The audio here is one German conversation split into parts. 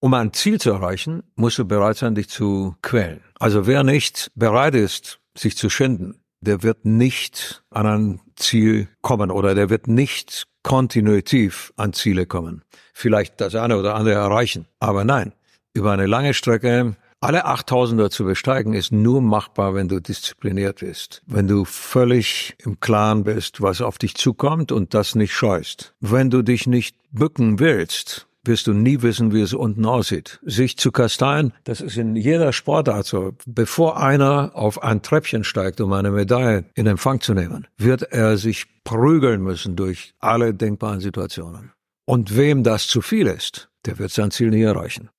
Um ein Ziel zu erreichen, musst du bereit sein, dich zu quälen. Also wer nicht bereit ist, sich zu schinden, der wird nicht an ein Ziel kommen oder der wird nicht kontinuitiv an Ziele kommen. Vielleicht das eine oder andere erreichen. Aber nein, über eine lange Strecke alle 8000er zu besteigen ist nur machbar, wenn du diszipliniert bist. Wenn du völlig im Klaren bist, was auf dich zukommt und das nicht scheust. Wenn du dich nicht bücken willst, wirst du nie wissen, wie es unten aussieht. Sich zu kasteien, das ist in jeder Sportart so. Bevor einer auf ein Treppchen steigt, um eine Medaille in Empfang zu nehmen, wird er sich prügeln müssen durch alle denkbaren Situationen. Und wem das zu viel ist, der wird sein Ziel nie erreichen.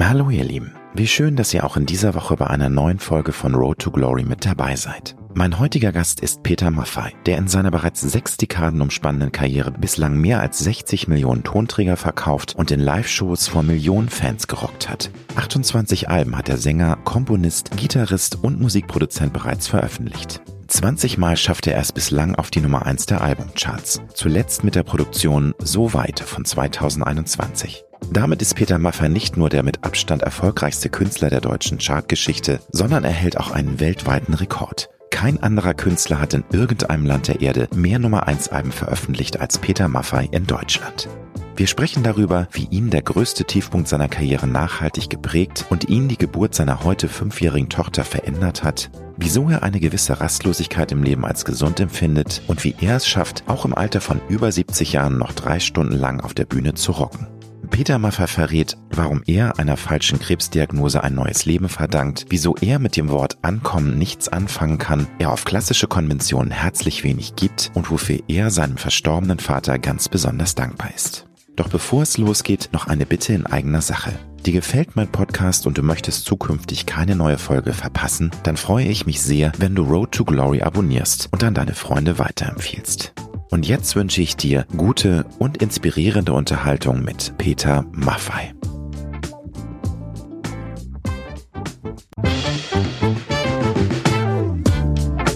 Hallo ihr Lieben, wie schön, dass ihr auch in dieser Woche bei einer neuen Folge von Road to Glory mit dabei seid. Mein heutiger Gast ist Peter Maffei, der in seiner bereits sechs Dekaden umspannenden Karriere bislang mehr als 60 Millionen Tonträger verkauft und in Live-Shows vor Millionen Fans gerockt hat. 28 Alben hat der Sänger, Komponist, Gitarrist und Musikproduzent bereits veröffentlicht. 20 Mal schaffte er es bislang auf die Nummer 1 der Albumcharts. Zuletzt mit der Produktion So weit von 2021. Damit ist Peter Maffay nicht nur der mit Abstand erfolgreichste Künstler der deutschen Chartgeschichte, sondern er hält auch einen weltweiten Rekord. Kein anderer Künstler hat in irgendeinem Land der Erde mehr Nummer 1 Alben veröffentlicht als Peter Maffay in Deutschland. Wir sprechen darüber, wie ihn der größte Tiefpunkt seiner Karriere nachhaltig geprägt und ihn die Geburt seiner heute fünfjährigen Tochter verändert hat, wieso er eine gewisse Rastlosigkeit im Leben als gesund empfindet und wie er es schafft, auch im Alter von über 70 Jahren noch drei Stunden lang auf der Bühne zu rocken. Peter Maffay verrät, warum er einer falschen Krebsdiagnose ein neues Leben verdankt, wieso er mit dem Wort Ankommen nichts anfangen kann, er auf klassische Konventionen herzlich wenig gibt und wofür er seinem verstorbenen Vater ganz besonders dankbar ist. Doch bevor es losgeht, noch eine Bitte in eigener Sache. Dir gefällt mein Podcast und du möchtest zukünftig keine neue Folge verpassen, dann freue ich mich sehr, wenn du Road to Glory abonnierst und an deine Freunde weiterempfiehlst. Und jetzt wünsche ich dir gute und inspirierende Unterhaltung mit Peter Maffei.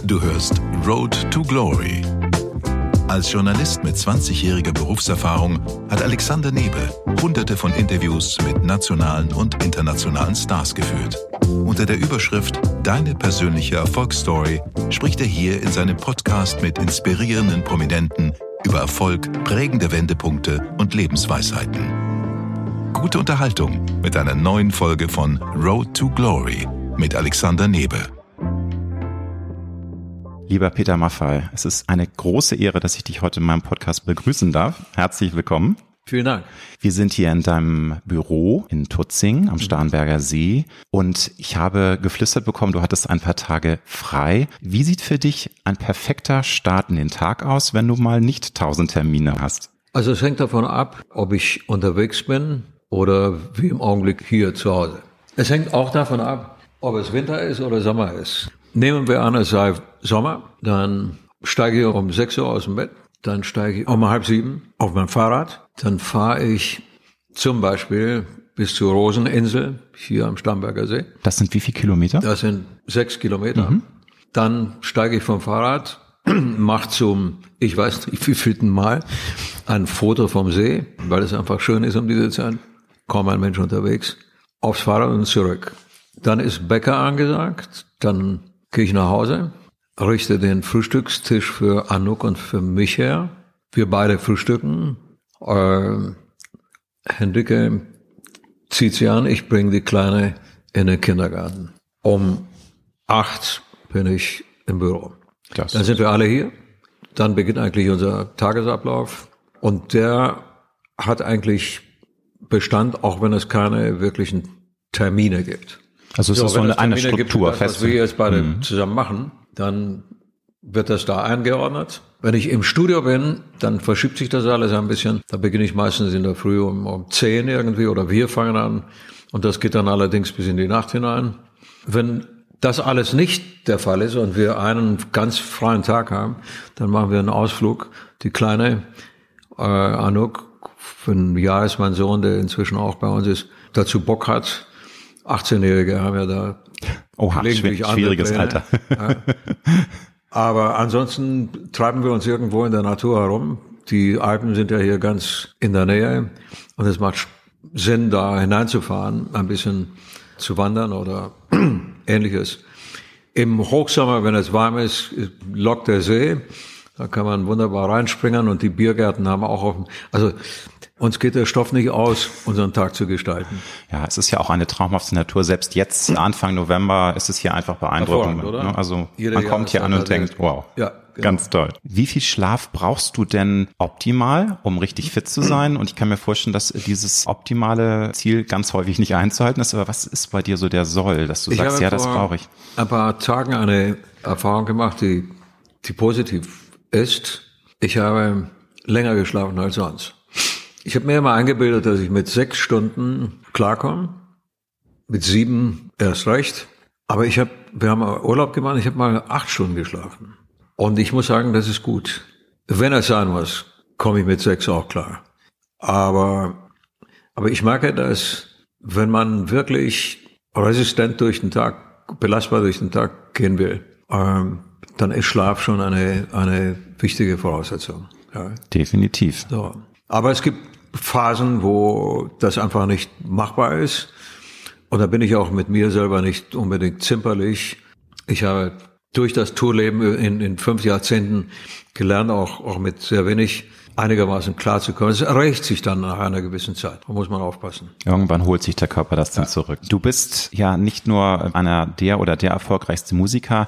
Du hörst Road to Glory. Als Journalist mit 20-jähriger Berufserfahrung hat Alexander Nebel hunderte von Interviews mit nationalen und internationalen Stars geführt. Unter der Überschrift Deine persönliche Erfolgsstory spricht er hier in seinem Podcast mit inspirierenden Prominenten über Erfolg, prägende Wendepunkte und Lebensweisheiten. Gute Unterhaltung mit einer neuen Folge von Road to Glory mit Alexander Nebe. Lieber Peter Maffay, es ist eine große Ehre, dass ich dich heute in meinem Podcast begrüßen darf. Herzlich willkommen. Vielen Dank. Wir sind hier in deinem Büro in Tutzing am Starnberger See und ich habe geflüstert bekommen, du hattest ein paar Tage frei. Wie sieht für dich ein perfekter Start in den Tag aus, wenn du mal nicht tausend Termine hast? Also es hängt davon ab, ob ich unterwegs bin oder wie im Augenblick hier zu Hause. Es hängt auch davon ab, ob es Winter ist oder Sommer ist. Nehmen wir an, es sei Sommer, dann steige ich um 6 Uhr aus dem Bett, dann steige ich um halb sieben auf mein Fahrrad, dann fahre ich zum Beispiel bis zur Roseninsel hier am Starnberger See. Das sind wie viele Kilometer? Das sind sechs Kilometer. Mhm. Dann steige ich vom Fahrrad, mache zum, ich weiß nicht wievielten Mal, ein Foto vom See, weil es einfach schön ist um diese Zeit. Kaum ein Mensch unterwegs. Aufs Fahrrad und zurück. Dann ist Bäcker angesagt. Dann gehe ich nach Hause, richte den Frühstückstisch für Anouk und für mich her. Wir beide frühstücken. Äh, Hendrike zieht sie an, ich bringe die Kleine in den Kindergarten. Um acht bin ich im Büro. Das Dann sind wir alle hier. Dann beginnt eigentlich unser Tagesablauf. Und der hat eigentlich Bestand, auch wenn es keine wirklichen Termine gibt. Also es so, ist so eine, eine Struktur gibt, Was wir jetzt beide mhm. zusammen machen, dann wird das da eingeordnet. Wenn ich im Studio bin, dann verschiebt sich das alles ein bisschen. Da beginne ich meistens in der Früh um, um 10 irgendwie oder wir fangen an. Und das geht dann allerdings bis in die Nacht hinein. Wenn das alles nicht der Fall ist und wir einen ganz freien Tag haben, dann machen wir einen Ausflug. Die kleine äh, Anouk, für ein Jahr ist mein Sohn, der inzwischen auch bei uns ist, dazu Bock hat. 18-Jährige haben ja da Oha, schwieriges Alter. Ja. Aber ansonsten treiben wir uns irgendwo in der Natur herum, Die Alpen sind ja hier ganz in der Nähe und es macht Sinn, da hineinzufahren, ein bisschen zu wandern oder ähnliches. Im Hochsommer, wenn es warm ist, lockt der See. Da kann man wunderbar reinspringen und die Biergärten haben auch auf, also uns geht der Stoff nicht aus, unseren Tag zu gestalten. Ja, es ist ja auch eine traumhafte Natur. Selbst jetzt, Anfang November, ist es hier einfach beeindruckend. Ne? Also Jede man kommt hier an und denkt, wow, ja, genau. ganz toll. Wie viel Schlaf brauchst du denn optimal, um richtig fit zu sein? Und ich kann mir vorstellen, dass dieses optimale Ziel ganz häufig nicht einzuhalten ist. Aber was ist bei dir so der Soll, dass du ich sagst, ja, das brauche ich? ein paar Tagen eine Erfahrung gemacht, die, die positiv ist. Ich habe länger geschlafen als sonst. Ich habe mir immer eingebildet, dass ich mit sechs Stunden klarkomme, mit sieben erst recht. Aber ich habe, wir haben Urlaub gemacht, ich habe mal acht Stunden geschlafen. Und ich muss sagen, das ist gut. Wenn es sein muss, komme ich mit sechs auch klar. Aber, aber ich merke, dass wenn man wirklich resistent durch den Tag, belastbar durch den Tag gehen will, ähm, dann ist Schlaf schon eine, eine wichtige Voraussetzung. Ja. Definitiv. So. Aber es gibt Phasen, wo das einfach nicht machbar ist. Und da bin ich auch mit mir selber nicht unbedingt zimperlich. Ich habe durch das Tourleben in, in fünf Jahrzehnten gelernt, auch, auch mit sehr wenig einigermaßen klarzukommen. Es erreicht sich dann nach einer gewissen Zeit. Da muss man aufpassen. Irgendwann holt sich der Körper das dann ja. zurück. Du bist ja nicht nur einer der oder der erfolgreichste Musiker.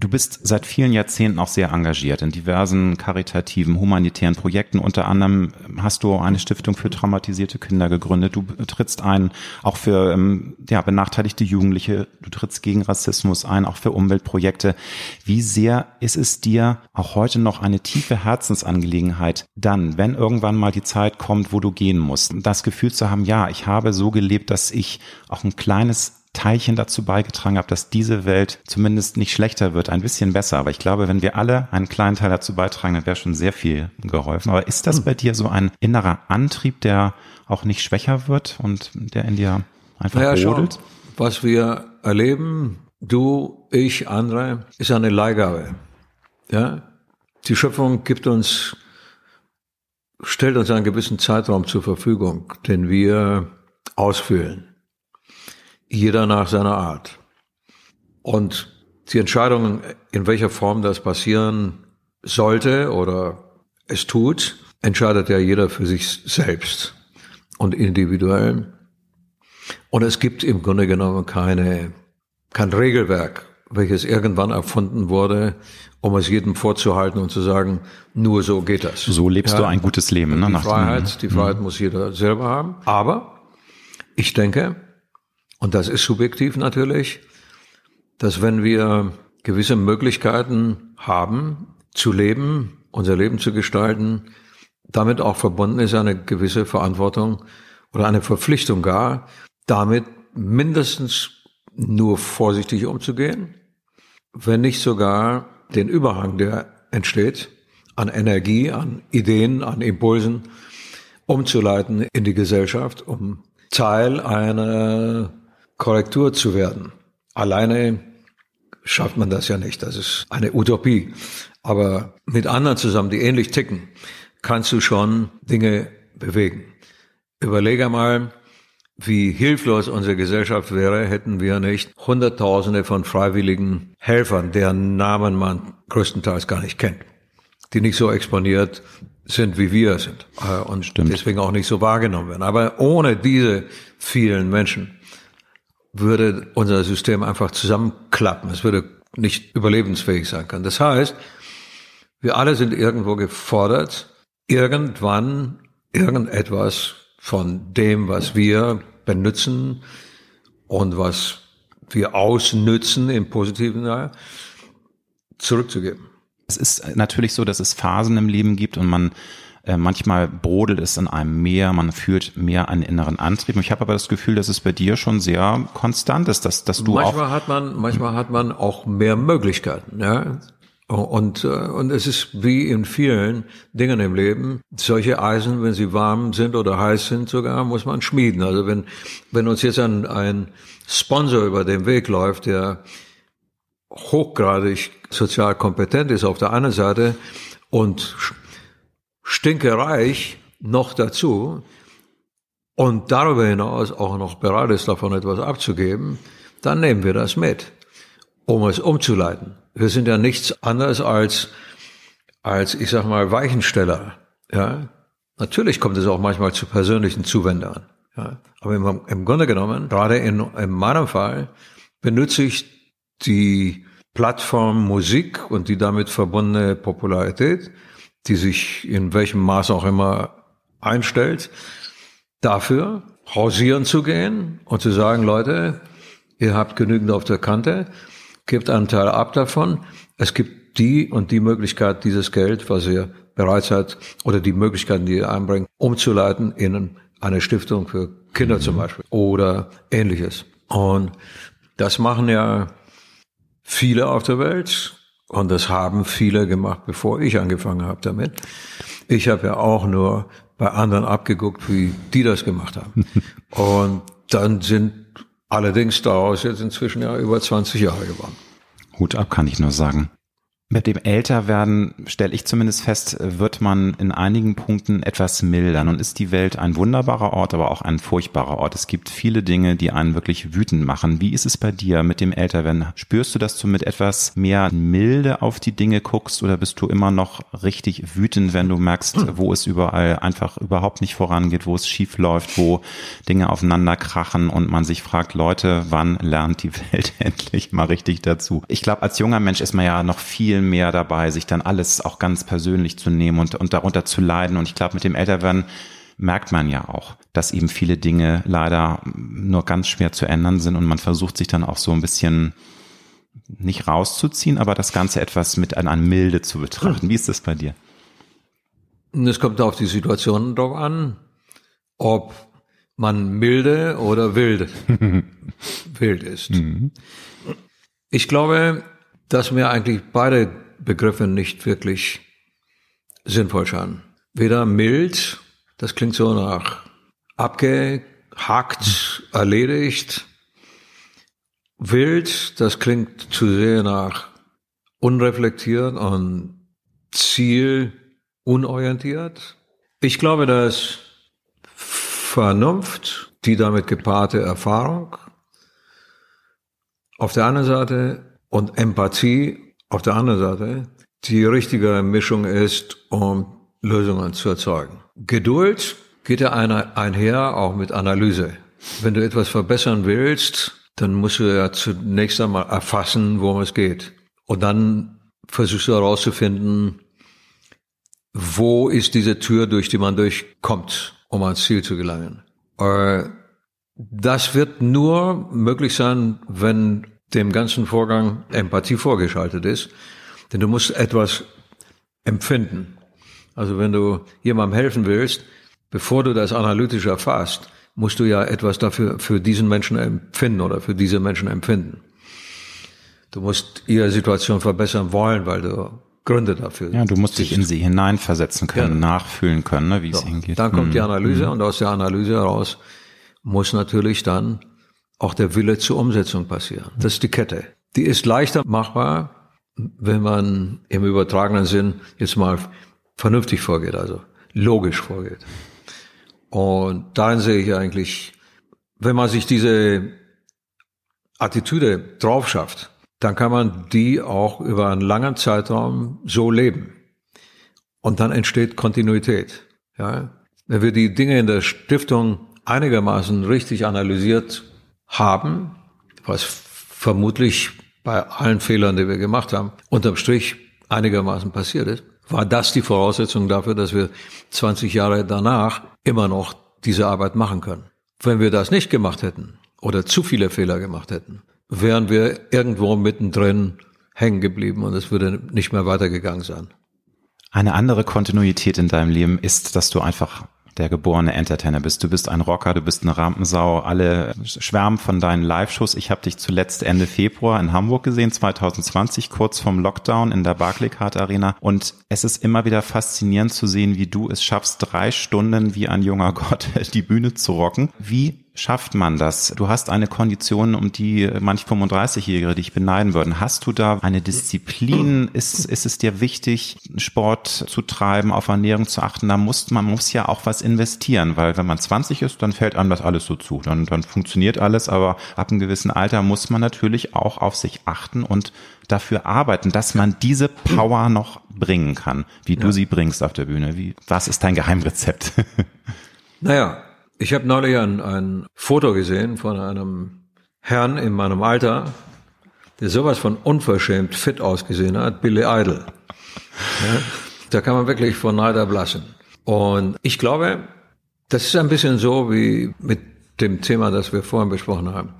Du bist seit vielen Jahrzehnten auch sehr engagiert in diversen karitativen, humanitären Projekten. Unter anderem hast du eine Stiftung für traumatisierte Kinder gegründet. Du trittst ein, auch für ähm, ja, benachteiligte Jugendliche. Du trittst gegen Rassismus ein, auch für Umweltprojekte. Wie sehr ist es dir auch heute noch eine tiefe Herzensangelegenheit, dann, wenn irgendwann mal die Zeit kommt, wo du gehen musst, das Gefühl zu haben, ja, ich habe so gelebt, dass ich auch ein kleines Teilchen dazu beigetragen habe, dass diese Welt zumindest nicht schlechter wird, ein bisschen besser. Aber ich glaube, wenn wir alle einen kleinen Teil dazu beitragen, dann wäre schon sehr viel geholfen. Aber ist das hm. bei dir so ein innerer Antrieb, der auch nicht schwächer wird und der in dir einfach naja, brodelt? Schau, was wir erleben, du, ich, andere, ist eine Leihgabe. Ja? Die Schöpfung gibt uns, stellt uns einen gewissen Zeitraum zur Verfügung, den wir ausfüllen jeder nach seiner Art. Und die Entscheidung, in welcher Form das passieren sollte oder es tut, entscheidet ja jeder für sich selbst und individuell. Und es gibt im Grunde genommen keine, kein Regelwerk, welches irgendwann erfunden wurde, um es jedem vorzuhalten und zu sagen, nur so geht das. So lebst ja, du ein gutes Leben. Ne, die Freiheit, die Freiheit mhm. muss jeder selber haben. Aber ich denke, und das ist subjektiv natürlich, dass wenn wir gewisse Möglichkeiten haben, zu leben, unser Leben zu gestalten, damit auch verbunden ist eine gewisse Verantwortung oder eine Verpflichtung gar, damit mindestens nur vorsichtig umzugehen, wenn nicht sogar den Überhang, der entsteht, an Energie, an Ideen, an Impulsen umzuleiten in die Gesellschaft, um Teil einer Korrektur zu werden. Alleine schafft man das ja nicht. Das ist eine Utopie. Aber mit anderen zusammen, die ähnlich ticken, kannst du schon Dinge bewegen. Überlege mal, wie hilflos unsere Gesellschaft wäre, hätten wir nicht Hunderttausende von freiwilligen Helfern, deren Namen man größtenteils gar nicht kennt, die nicht so exponiert sind, wie wir sind äh, und Stimmt. deswegen auch nicht so wahrgenommen werden. Aber ohne diese vielen Menschen würde unser System einfach zusammenklappen. Es würde nicht überlebensfähig sein können. Das heißt, wir alle sind irgendwo gefordert, irgendwann irgendetwas von dem, was wir benutzen und was wir ausnützen im positiven Sinne, zurückzugeben. Es ist natürlich so, dass es Phasen im Leben gibt und man manchmal brodelt es in einem mehr, man fühlt mehr einen inneren Antrieb. Ich habe aber das Gefühl, dass es bei dir schon sehr konstant ist, dass, dass du manchmal auch hat man manchmal hat man auch mehr Möglichkeiten, ja. Und, äh, und es ist wie in vielen Dingen im Leben, solche Eisen, wenn sie warm sind oder heiß sind sogar, muss man schmieden. Also wenn, wenn uns jetzt ein, ein Sponsor über den Weg läuft, der hochgradig sozial kompetent ist auf der einen Seite und stinkereich noch dazu und darüber hinaus auch noch bereit ist, davon etwas abzugeben, dann nehmen wir das mit, um es umzuleiten. Wir sind ja nichts anderes als, als, ich sag mal, Weichensteller, ja. Natürlich kommt es auch manchmal zu persönlichen Zuwendern, ja. Aber im, im Grunde genommen, gerade in, in meinem Fall, benutze ich die Plattform Musik und die damit verbundene Popularität, die sich in welchem Maß auch immer einstellt, dafür hausieren zu gehen und zu sagen, Leute, ihr habt genügend auf der Kante, gebt einen Teil ab davon. Es gibt die und die Möglichkeit, dieses Geld, was ihr bereit seid, oder die Möglichkeiten, die ihr einbringt, umzuleiten in eine Stiftung für Kinder mhm. zum Beispiel oder ähnliches. Und das machen ja viele auf der Welt und das haben viele gemacht, bevor ich angefangen habe damit. Ich habe ja auch nur bei anderen abgeguckt, wie die das gemacht haben. und dann sind allerdings daraus jetzt inzwischen ja über 20 Jahre geworden. Hut ab, kann ich nur sagen. Mit dem Älterwerden, stelle ich zumindest fest, wird man in einigen Punkten etwas milder. Nun ist die Welt ein wunderbarer Ort, aber auch ein furchtbarer Ort. Es gibt viele Dinge, die einen wirklich wütend machen. Wie ist es bei dir mit dem Älterwerden? Spürst du, dass du mit etwas mehr Milde auf die Dinge guckst oder bist du immer noch richtig wütend, wenn du merkst, wo es überall einfach überhaupt nicht vorangeht, wo es schief läuft, wo Dinge aufeinander krachen und man sich fragt, Leute, wann lernt die Welt endlich mal richtig dazu? Ich glaube, als junger Mensch ist man ja noch viel viel mehr dabei, sich dann alles auch ganz persönlich zu nehmen und, und darunter zu leiden. Und ich glaube, mit dem Älterwerden merkt man ja auch, dass eben viele Dinge leider nur ganz schwer zu ändern sind und man versucht sich dann auch so ein bisschen nicht rauszuziehen, aber das Ganze etwas mit einer Milde zu betrachten. Wie ist das bei dir? Es kommt auf die Situation drauf an, ob man milde oder wild, wild ist. Mhm. Ich glaube, dass mir eigentlich beide Begriffe nicht wirklich sinnvoll scheinen. Weder mild, das klingt so nach abgehackt, erledigt. Wild, das klingt zu sehr nach unreflektiert und zielunorientiert. Ich glaube, dass Vernunft, die damit gepaarte Erfahrung, auf der anderen Seite und Empathie auf der anderen Seite die richtige Mischung ist, um Lösungen zu erzeugen. Geduld geht ja einher auch mit Analyse. Wenn du etwas verbessern willst, dann musst du ja zunächst einmal erfassen, worum es geht. Und dann versuchst du herauszufinden, wo ist diese Tür, durch die man durchkommt, um ans Ziel zu gelangen. Äh, das wird nur möglich sein, wenn dem ganzen Vorgang Empathie vorgeschaltet ist. Denn du musst etwas empfinden. Also wenn du jemandem helfen willst, bevor du das analytisch erfasst, musst du ja etwas dafür für diesen Menschen empfinden oder für diese Menschen empfinden. Du musst ihre Situation verbessern wollen, weil du Gründe dafür. Ja, du musst dich in sie hineinversetzen können, ja. nachfühlen können, ne, wie so, es hingeht. Dann kommt hm. die Analyse hm. und aus der Analyse heraus muss natürlich dann auch der Wille zur Umsetzung passieren. Das ist die Kette. Die ist leichter machbar, wenn man im übertragenen Sinn jetzt mal vernünftig vorgeht, also logisch vorgeht. Und darin sehe ich eigentlich, wenn man sich diese Attitüde drauf schafft, dann kann man die auch über einen langen Zeitraum so leben. Und dann entsteht Kontinuität. Ja? Wenn wir die Dinge in der Stiftung einigermaßen richtig analysiert haben, was vermutlich bei allen Fehlern, die wir gemacht haben, unterm Strich einigermaßen passiert ist, war das die Voraussetzung dafür, dass wir 20 Jahre danach immer noch diese Arbeit machen können. Wenn wir das nicht gemacht hätten oder zu viele Fehler gemacht hätten, wären wir irgendwo mittendrin hängen geblieben und es würde nicht mehr weitergegangen sein. Eine andere Kontinuität in deinem Leben ist, dass du einfach der geborene Entertainer bist. Du bist ein Rocker, du bist eine Rampensau. Alle schwärmen von deinen Live-Shows. Ich habe dich zuletzt Ende Februar in Hamburg gesehen, 2020, kurz vorm Lockdown in der Barclaycard Arena. Und es ist immer wieder faszinierend zu sehen, wie du es schaffst, drei Stunden wie ein junger Gott die Bühne zu rocken. Wie schafft man das? Du hast eine Kondition, um die manch 35-Jährige dich beneiden würden. Hast du da eine Disziplin? Ist, ist es dir wichtig, Sport zu treiben, auf Ernährung zu achten? Da muss man muss ja auch was investieren, weil wenn man 20 ist, dann fällt einem das alles so zu. Dann, dann funktioniert alles, aber ab einem gewissen Alter muss man natürlich auch auf sich achten und dafür arbeiten, dass man diese Power noch bringen kann, wie ja. du sie bringst auf der Bühne. Wie, was ist dein Geheimrezept? Naja, ich habe neulich ein, ein Foto gesehen von einem Herrn in meinem Alter, der sowas von unverschämt fit ausgesehen hat, Billy Idol. Ja, da kann man wirklich von Neid erblassen. Und ich glaube, das ist ein bisschen so wie mit dem Thema, das wir vorhin besprochen haben.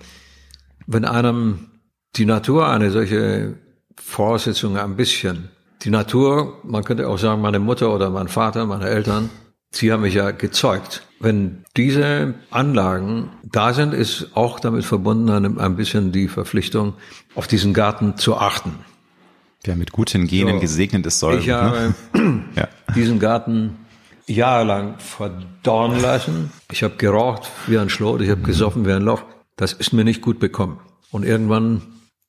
Wenn einem die Natur eine solche Voraussetzung ein bisschen, die Natur, man könnte auch sagen, meine Mutter oder mein Vater, meine Eltern, Sie haben mich ja gezeugt. Wenn diese Anlagen da sind, ist auch damit verbunden ein, bisschen die Verpflichtung, auf diesen Garten zu achten. Der mit guten Genen so, gesegnet ist soll. Ich ne? habe ja. diesen Garten jahrelang verdorren lassen. Ich habe geraucht wie ein Schlot, ich habe gesoffen wie ein Loch. Das ist mir nicht gut bekommen. Und irgendwann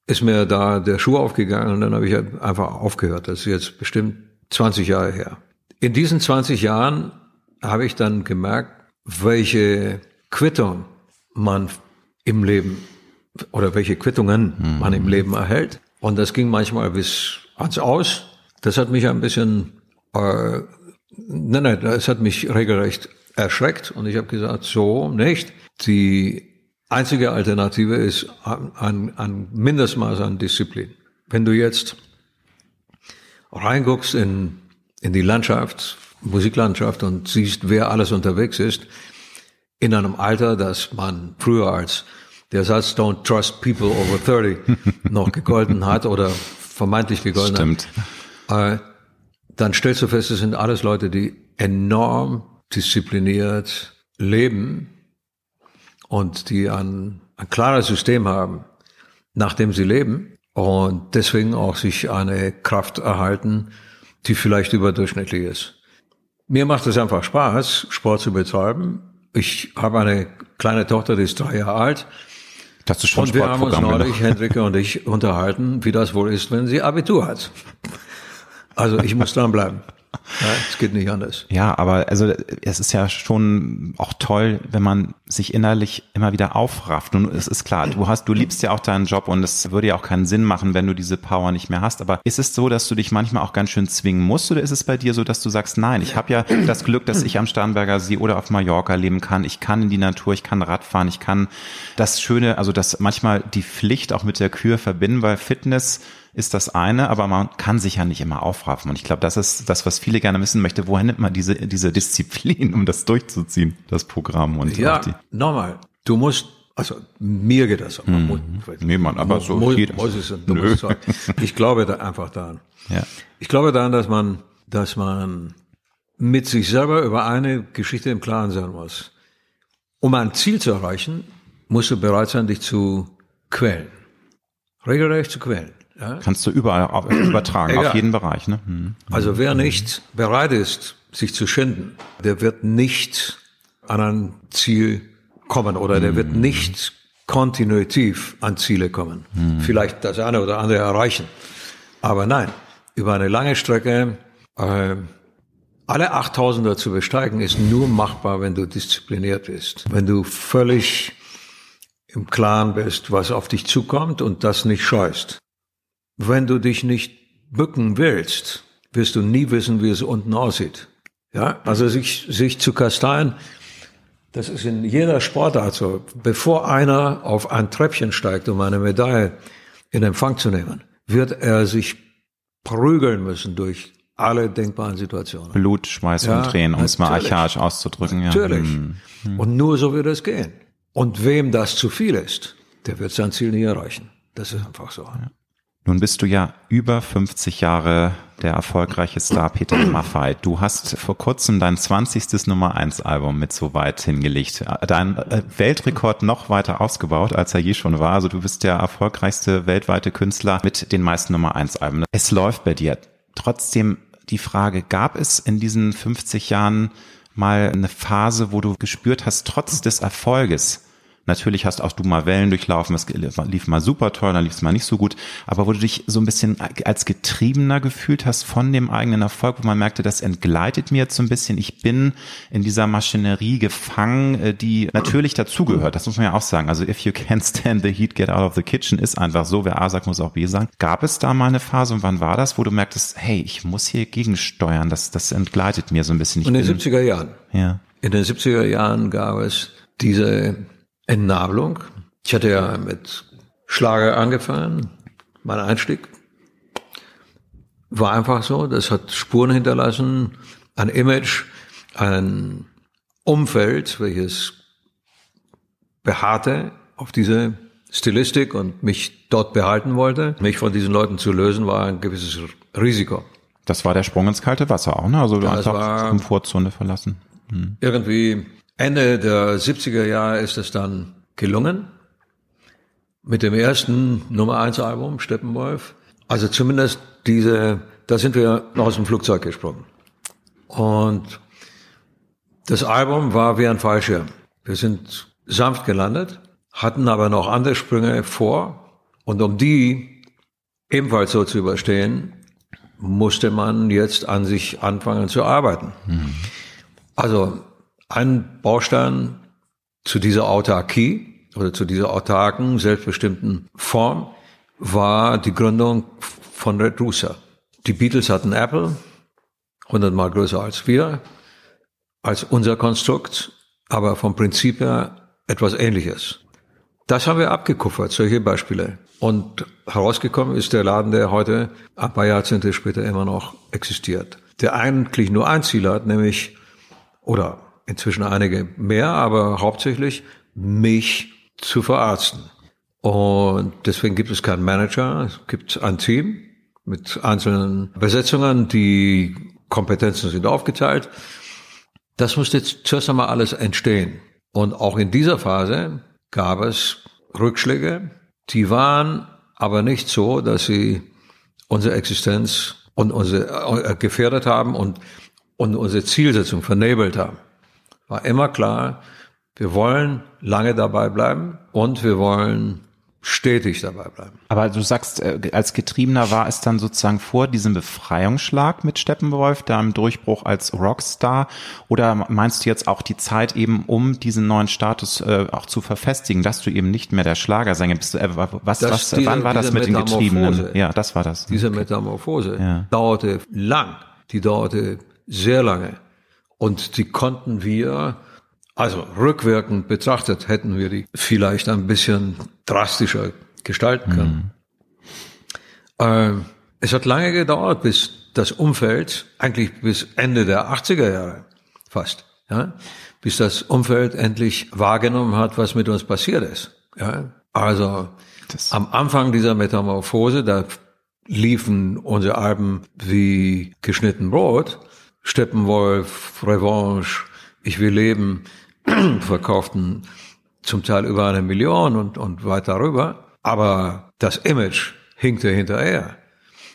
ist mir da der Schuh aufgegangen und dann habe ich einfach aufgehört. Das ist jetzt bestimmt 20 Jahre her. In diesen 20 Jahren habe ich dann gemerkt, welche Quittung man im Leben oder welche Quittungen mhm. man im Leben erhält. Und das ging manchmal bis ans Aus. Das hat mich ein bisschen, äh, nein, nein, das hat mich regelrecht erschreckt. Und ich habe gesagt, so nicht. Die einzige Alternative ist ein, ein Mindestmaß an Disziplin. Wenn du jetzt reinguckst in, in die Landschaft Musiklandschaft und siehst, wer alles unterwegs ist, in einem Alter, das man früher als der Satz Don't trust people over 30 noch gegolten hat oder vermeintlich gegolten Stimmt. hat, äh, dann stellst du fest, es sind alles Leute, die enorm diszipliniert leben und die ein, ein klares System haben, nach dem sie leben und deswegen auch sich eine Kraft erhalten, die vielleicht überdurchschnittlich ist. Mir macht es einfach Spaß, Sport zu betreiben. Ich habe eine kleine Tochter, die ist drei Jahre alt. Das ist schon und wir haben uns neulich, Hendrike und ich, unterhalten, wie das wohl ist, wenn sie Abitur hat. Also ich muss dran bleiben. Ja, es geht nicht anders. Ja, aber also es ist ja schon auch toll, wenn man sich innerlich immer wieder aufrafft. Und es ist klar, du hast, du liebst ja auch deinen Job und es würde ja auch keinen Sinn machen, wenn du diese Power nicht mehr hast. Aber ist es so, dass du dich manchmal auch ganz schön zwingen musst oder ist es bei dir so, dass du sagst, nein, ich habe ja das Glück, dass ich am Starnberger See oder auf Mallorca leben kann. Ich kann in die Natur, ich kann Radfahren, ich kann das Schöne, also das manchmal die Pflicht auch mit der Kür verbinden, weil Fitness ist das eine, aber man kann sich ja nicht immer aufraffen. Und ich glaube, das ist das, was viele gerne wissen möchte. Woher nimmt man diese, diese Disziplin, um das durchzuziehen, das Programm? Und ja, nochmal, du musst also mir geht das. Man muss, nee, man, aber muss, so muss, muss es ein dummes Zeug. Ich glaube da einfach daran. Ja. Ich glaube daran, dass man, dass man mit sich selber über eine Geschichte im Klaren sein muss. Um ein Ziel zu erreichen, musst du bereit sein, dich zu quälen. Regelrecht zu quälen. Ja? Kannst du überall übertragen, ja, auf jeden Bereich. Ne? Hm. Also wer nicht bereit ist, sich zu schinden, der wird nicht an ein Ziel kommen oder der wird hm. nicht kontinuitiv an Ziele kommen. Hm. Vielleicht das eine oder andere erreichen. Aber nein, über eine lange Strecke äh, alle 8000er zu besteigen, ist nur machbar, wenn du diszipliniert bist. Wenn du völlig im Klaren bist, was auf dich zukommt und das nicht scheust. Wenn du dich nicht bücken willst, wirst du nie wissen, wie es unten aussieht. Ja, also sich, sich zu kasteien, das ist in jeder Sportart so. Bevor einer auf ein Treppchen steigt, um eine Medaille in Empfang zu nehmen, wird er sich prügeln müssen durch alle denkbaren Situationen. Blut, Schweiß ja, und Tränen, um es mal archaisch auszudrücken. Natürlich. Ja. Hm, hm. Und nur so wird es gehen. Und wem das zu viel ist, der wird sein Ziel nie erreichen. Das ist einfach so. Ja. Nun bist du ja über 50 Jahre der erfolgreiche Star Peter Maffay. Du hast vor kurzem dein 20. Nummer 1 Album mit so weit hingelegt. Dein äh, Weltrekord noch weiter ausgebaut, als er je schon war. Also du bist der erfolgreichste weltweite Künstler mit den meisten Nummer 1 Alben. Es läuft bei dir. Trotzdem die Frage, gab es in diesen 50 Jahren mal eine Phase, wo du gespürt hast, trotz des Erfolges, Natürlich hast auch du mal Wellen durchlaufen, es lief mal super toll, dann lief es mal nicht so gut, aber wo du dich so ein bisschen als Getriebener gefühlt hast von dem eigenen Erfolg, wo man merkte, das entgleitet mir jetzt so ein bisschen, ich bin in dieser Maschinerie gefangen, äh, die natürlich dazugehört, das muss man ja auch sagen. Also if you can't stand the heat, get out of the kitchen ist einfach so, wer A sagt, muss auch B sagen. Gab es da mal eine Phase und wann war das, wo du merktest, hey, ich muss hier gegensteuern, das, das entgleitet mir so ein bisschen. Ich in den 70er Jahren. Ja. In den 70er Jahren gab es diese Entnabelung. Ich hatte ja mit Schlager angefangen, mein Einstieg. War einfach so, das hat Spuren hinterlassen, ein Image, ein Umfeld, welches beharrte auf diese Stilistik und mich dort behalten wollte. Mich von diesen Leuten zu lösen, war ein gewisses Risiko. Das war der Sprung ins kalte Wasser auch, ne? Also du hast auch Komfortzone verlassen. Hm. Irgendwie Ende der 70er Jahre ist es dann gelungen. Mit dem ersten Nummer 1 Album, Steppenwolf. Also zumindest diese, da sind wir noch aus dem Flugzeug gesprungen. Und das Album war wie ein Fallschirm. Wir sind sanft gelandet, hatten aber noch andere Sprünge vor. Und um die ebenfalls so zu überstehen, musste man jetzt an sich anfangen zu arbeiten. Mhm. Also ein Baustein zu dieser Autarkie oder zu dieser autarken, selbstbestimmten Form war die Gründung von Red Rooster. Die Beatles hatten Apple, hundertmal größer als wir, als unser Konstrukt, aber vom Prinzip her etwas Ähnliches. Das haben wir abgekuffert, solche Beispiele. Und herausgekommen ist der Laden, der heute, ein paar Jahrzehnte später immer noch existiert. Der eigentlich nur ein Ziel hat, nämlich, oder inzwischen einige mehr, aber hauptsächlich mich zu verarzten. Und deswegen gibt es keinen Manager, es gibt ein Team mit einzelnen Besetzungen, die Kompetenzen sind aufgeteilt. Das muss jetzt zuerst einmal alles entstehen. Und auch in dieser Phase gab es Rückschläge, die waren aber nicht so, dass sie unsere Existenz und unsere äh, gefährdet haben und, und unsere Zielsetzung vernebelt haben. War immer klar, wir wollen lange dabei bleiben und wir wollen stetig dabei bleiben. Aber du sagst, äh, als Getriebener war es dann sozusagen vor diesem Befreiungsschlag mit Steppenwolf, da im Durchbruch als Rockstar, oder meinst du jetzt auch die Zeit eben, um diesen neuen Status äh, auch zu verfestigen, dass du eben nicht mehr der Schlagersänger bist? Äh, was, das, was, diese, wann war das mit den Getriebenen? Ja, das war das. Diese Metamorphose ja. dauerte lang, die dauerte sehr lange, und die konnten wir also rückwirkend betrachtet hätten wir die vielleicht ein bisschen drastischer gestalten können. Mhm. Ähm, es hat lange gedauert, bis das Umfeld, eigentlich bis Ende der 80er Jahre fast, ja, bis das Umfeld endlich wahrgenommen hat, was mit uns passiert ist. Ja. Also das am Anfang dieser Metamorphose, da liefen unsere Alben wie geschnitten Brot, Steppenwolf, Revanche, Ich will leben, verkauften zum Teil über eine Million und, und weit darüber. Aber das Image hinkte hinterher.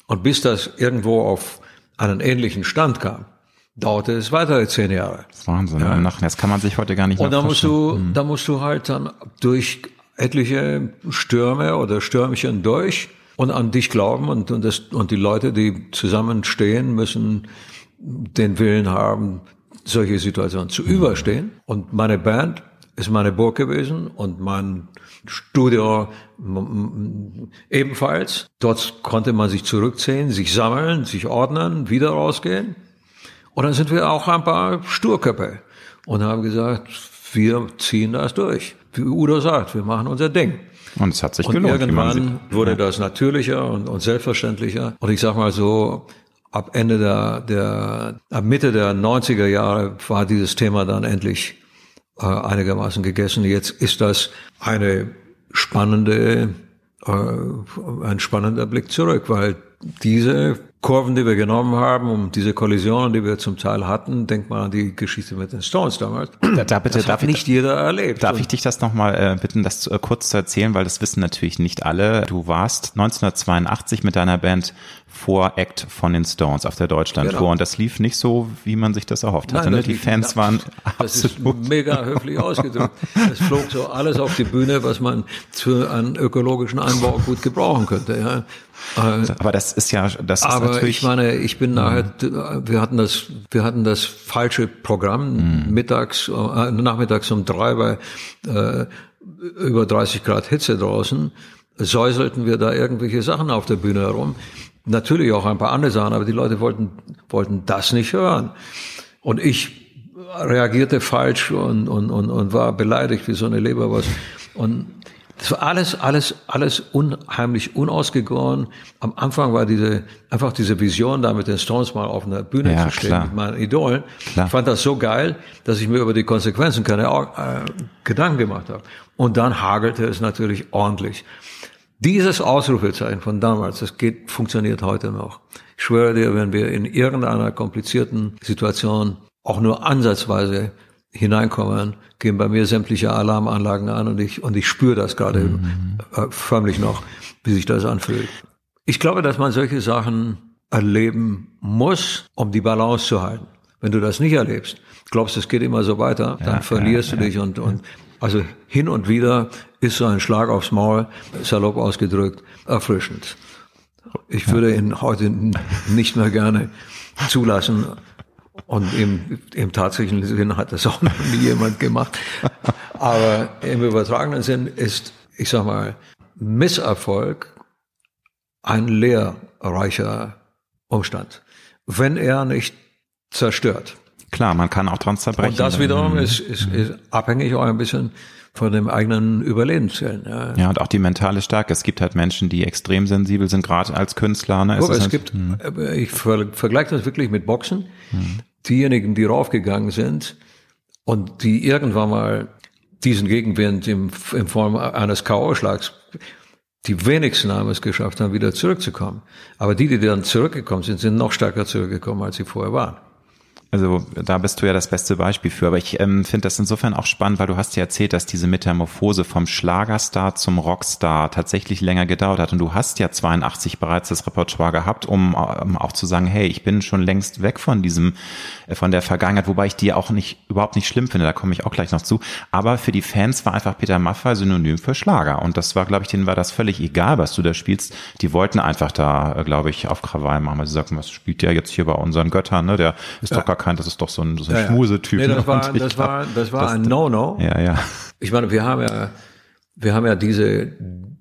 Und bis das irgendwo auf einen ähnlichen Stand kam, dauerte es weitere zehn Jahre. Das ist Wahnsinn. Ja. Nach, das kann man sich heute gar nicht Und da musst du, mhm. da musst du halt dann durch etliche Stürme oder Stürmchen durch und an dich glauben und, und, das, und die Leute, die zusammenstehen, müssen den Willen haben, solche Situationen zu überstehen. Und meine Band ist meine Burg gewesen und mein Studio ebenfalls. Dort konnte man sich zurückziehen, sich sammeln, sich ordnen, wieder rausgehen. Und dann sind wir auch ein paar Sturköpfe und haben gesagt, wir ziehen das durch. Wie Udo sagt, wir machen unser Ding. Und es hat sich und gelohnt. Irgendwann wurde das natürlicher und, und selbstverständlicher. Und ich sag mal so, ab Ende der, der, ab Mitte der 90er Jahre war dieses Thema dann endlich äh, einigermaßen gegessen. Jetzt ist das eine spannende, äh, ein spannender Blick zurück, weil diese Kurven, die wir genommen haben, um diese Kollisionen, die wir zum Teil hatten, denkt man an die Geschichte mit den Stones damals. Da, da bitte, das darf nicht ich, jeder erlebt. Darf ich dich das nochmal äh, bitten, das zu, äh, kurz zu erzählen, weil das wissen natürlich nicht alle. Du warst 1982 mit deiner Band Voract von den Stones auf der Deutschlandtour genau. und das lief nicht so, wie man sich das erhofft hatte. Nein, ne? Die Fans waren das absolut ist mega höflich ausgedrückt. Es flog so alles auf die Bühne, was man für einen ökologischen Einbau gut gebrauchen könnte. Ja. Äh, aber das ist ja, das ist aber natürlich. ich meine, ich bin nachher, wir hatten das, wir hatten das falsche Programm mhm. mittags, äh, nachmittags um drei bei äh, über 30 Grad Hitze draußen, säuselten wir da irgendwelche Sachen auf der Bühne herum. Natürlich auch ein paar andere Sachen, aber die Leute wollten, wollten das nicht hören. Und ich reagierte falsch und, und, und, und war beleidigt wie so eine Leberwurst. Und das war alles, alles, alles unheimlich unausgegoren. Am Anfang war diese, einfach diese Vision, da mit den Stones mal auf einer Bühne ja, zu stehen klar. mit meinen Idolen. Klar. Ich fand das so geil, dass ich mir über die Konsequenzen keine äh, Gedanken gemacht habe. Und dann hagelte es natürlich ordentlich. Dieses Ausrufezeichen von damals, das geht, funktioniert heute noch. Ich schwöre dir, wenn wir in irgendeiner komplizierten Situation auch nur ansatzweise hineinkommen, gehen bei mir sämtliche Alarmanlagen an und ich, und ich spüre das gerade mhm. äh, förmlich noch, wie sich das anfühlt. Ich glaube, dass man solche Sachen erleben muss, um die Balance zu halten. Wenn du das nicht erlebst, glaubst, es geht immer so weiter, dann ja, verlierst ja, du dich und, und also hin und wieder ist so ein Schlag aufs Maul, salopp ausgedrückt, erfrischend. Ich würde ihn heute nicht mehr gerne zulassen, und im, im tatsächlichen Sinn hat das auch noch nie jemand gemacht. Aber im übertragenen Sinn ist, ich sag mal, Misserfolg ein lehrreicher Umstand, wenn er nicht zerstört. Klar, man kann auch dran zerbrechen. Und das wiederum ist, ist, ist abhängig auch ein bisschen von dem eigenen Überlebenswillen. Ja. ja, und auch die mentale Stärke. Es gibt halt Menschen, die extrem sensibel sind, gerade als Künstler. Ne? Guck, es, es halt, gibt, hm. Äh, ich ver vergleiche das wirklich mit Boxen. Hm. Diejenigen, die raufgegangen sind und die irgendwann mal diesen Gegenwind im, in Form eines K.O.-Schlags die wenigsten haben es geschafft haben, wieder zurückzukommen. Aber die, die dann zurückgekommen sind, sind noch stärker zurückgekommen, als sie vorher waren. Also da bist du ja das beste Beispiel für. Aber ich ähm, finde das insofern auch spannend, weil du hast ja erzählt, dass diese Metamorphose vom Schlagerstar zum Rockstar tatsächlich länger gedauert hat. Und du hast ja 82 bereits das Repertoire gehabt, um, um auch zu sagen, hey, ich bin schon längst weg von diesem, äh, von der Vergangenheit, wobei ich die auch nicht überhaupt nicht schlimm finde. Da komme ich auch gleich noch zu. Aber für die Fans war einfach Peter Maffay synonym für Schlager. Und das war, glaube ich, denen war das völlig egal, was du da spielst. Die wollten einfach da, äh, glaube ich, auf Krawall machen, weil sie sagten, was spielt der jetzt hier bei unseren Göttern? Ne? Der ist ja. doch gar erkannt, das ist doch so ein, so ein ja, Schmusetyp. Nee, das ne? war, das war, das war ein No-No. Ja, ja. Ich meine, wir haben ja, wir haben ja diese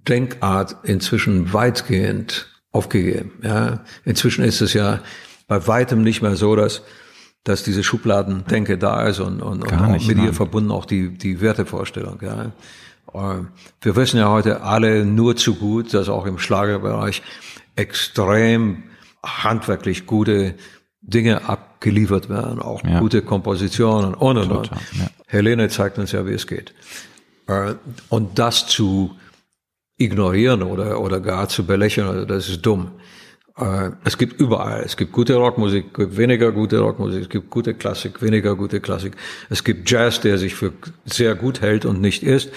Denkart inzwischen weitgehend aufgegeben. Ja, inzwischen ist es ja bei weitem nicht mehr so, dass dass diese Schubladendenke da ist und, und, und nicht, mit ihr verbunden auch die die Wertevorstellung. Ja. Äh, wir wissen ja heute alle nur zu gut, dass auch im Schlagerbereich extrem handwerklich gute Dinge abgeliefert werden, auch ja. gute Kompositionen und und und. Ja. Helene zeigt uns ja, wie es geht. Äh, und das zu ignorieren oder, oder gar zu belächeln, also das ist dumm. Äh, es gibt überall, es gibt gute Rockmusik, es gibt weniger gute Rockmusik, es gibt gute Klassik, weniger gute Klassik. Es gibt Jazz, der sich für sehr gut hält und nicht ist,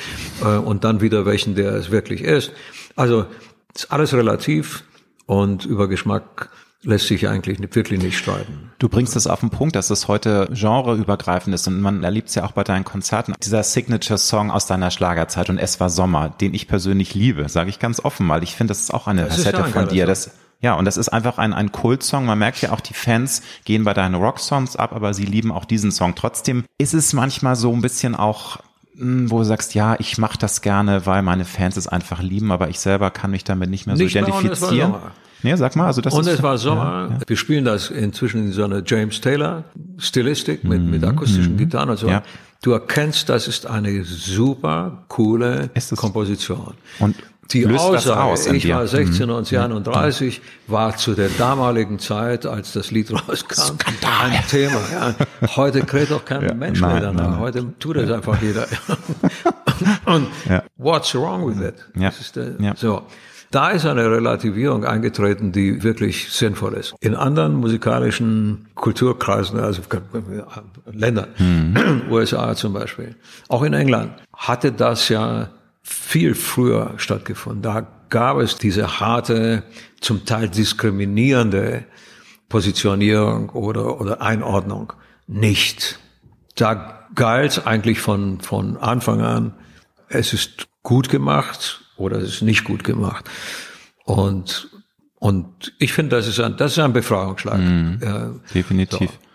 äh, und dann wieder welchen, der es wirklich ist. Also, ist alles relativ und über Geschmack lässt sich eigentlich wirklich nicht streiten. Du bringst es auf den Punkt, dass es heute genreübergreifend ist und man erlebt es ja auch bei deinen Konzerten. Dieser Signature-Song aus deiner Schlagerzeit und Es war Sommer, den ich persönlich liebe, sage ich ganz offen mal. Ich finde, das ist auch eine Facette von dir. Das, ja, und das ist einfach ein, ein Kultsong. Man merkt ja auch, die Fans gehen bei deinen Rocksongs ab, aber sie lieben auch diesen Song. Trotzdem ist es manchmal so ein bisschen auch hm, wo du sagst, ja, ich mache das gerne, weil meine Fans es einfach lieben, aber ich selber kann mich damit nicht mehr so nicht identifizieren. Nee, sag mal, also das Und ist, es war Sommer. Ja, ja. Wir spielen das inzwischen in so einer James Taylor Stilistik mit, mhm. mit akustischen mhm. Gitarren und so. Ja. Du erkennst, das ist eine super coole Komposition. Und die Aussage, aus ich war 16 und sie 31, war zu der damaligen Zeit, als das Lied rauskam, Skandal. ein Thema. Ja. Heute kräht doch kein ja, Mensch nein, mehr danach. Nein. Heute tut es einfach jeder. und ja. what's wrong with it? Ja. Der, so. Da ist eine Relativierung eingetreten, die wirklich sinnvoll ist. In anderen musikalischen Kulturkreisen, also Ländern, mhm. USA zum Beispiel, auch in England, hatte das ja viel früher stattgefunden. Da gab es diese harte, zum Teil diskriminierende Positionierung oder, oder Einordnung nicht. Da galt eigentlich von, von Anfang an, es ist gut gemacht oder es ist nicht gut gemacht. Und, und ich finde, das ist ein, das ist ein Befreiungsschlag. Mm, ja, definitiv. So.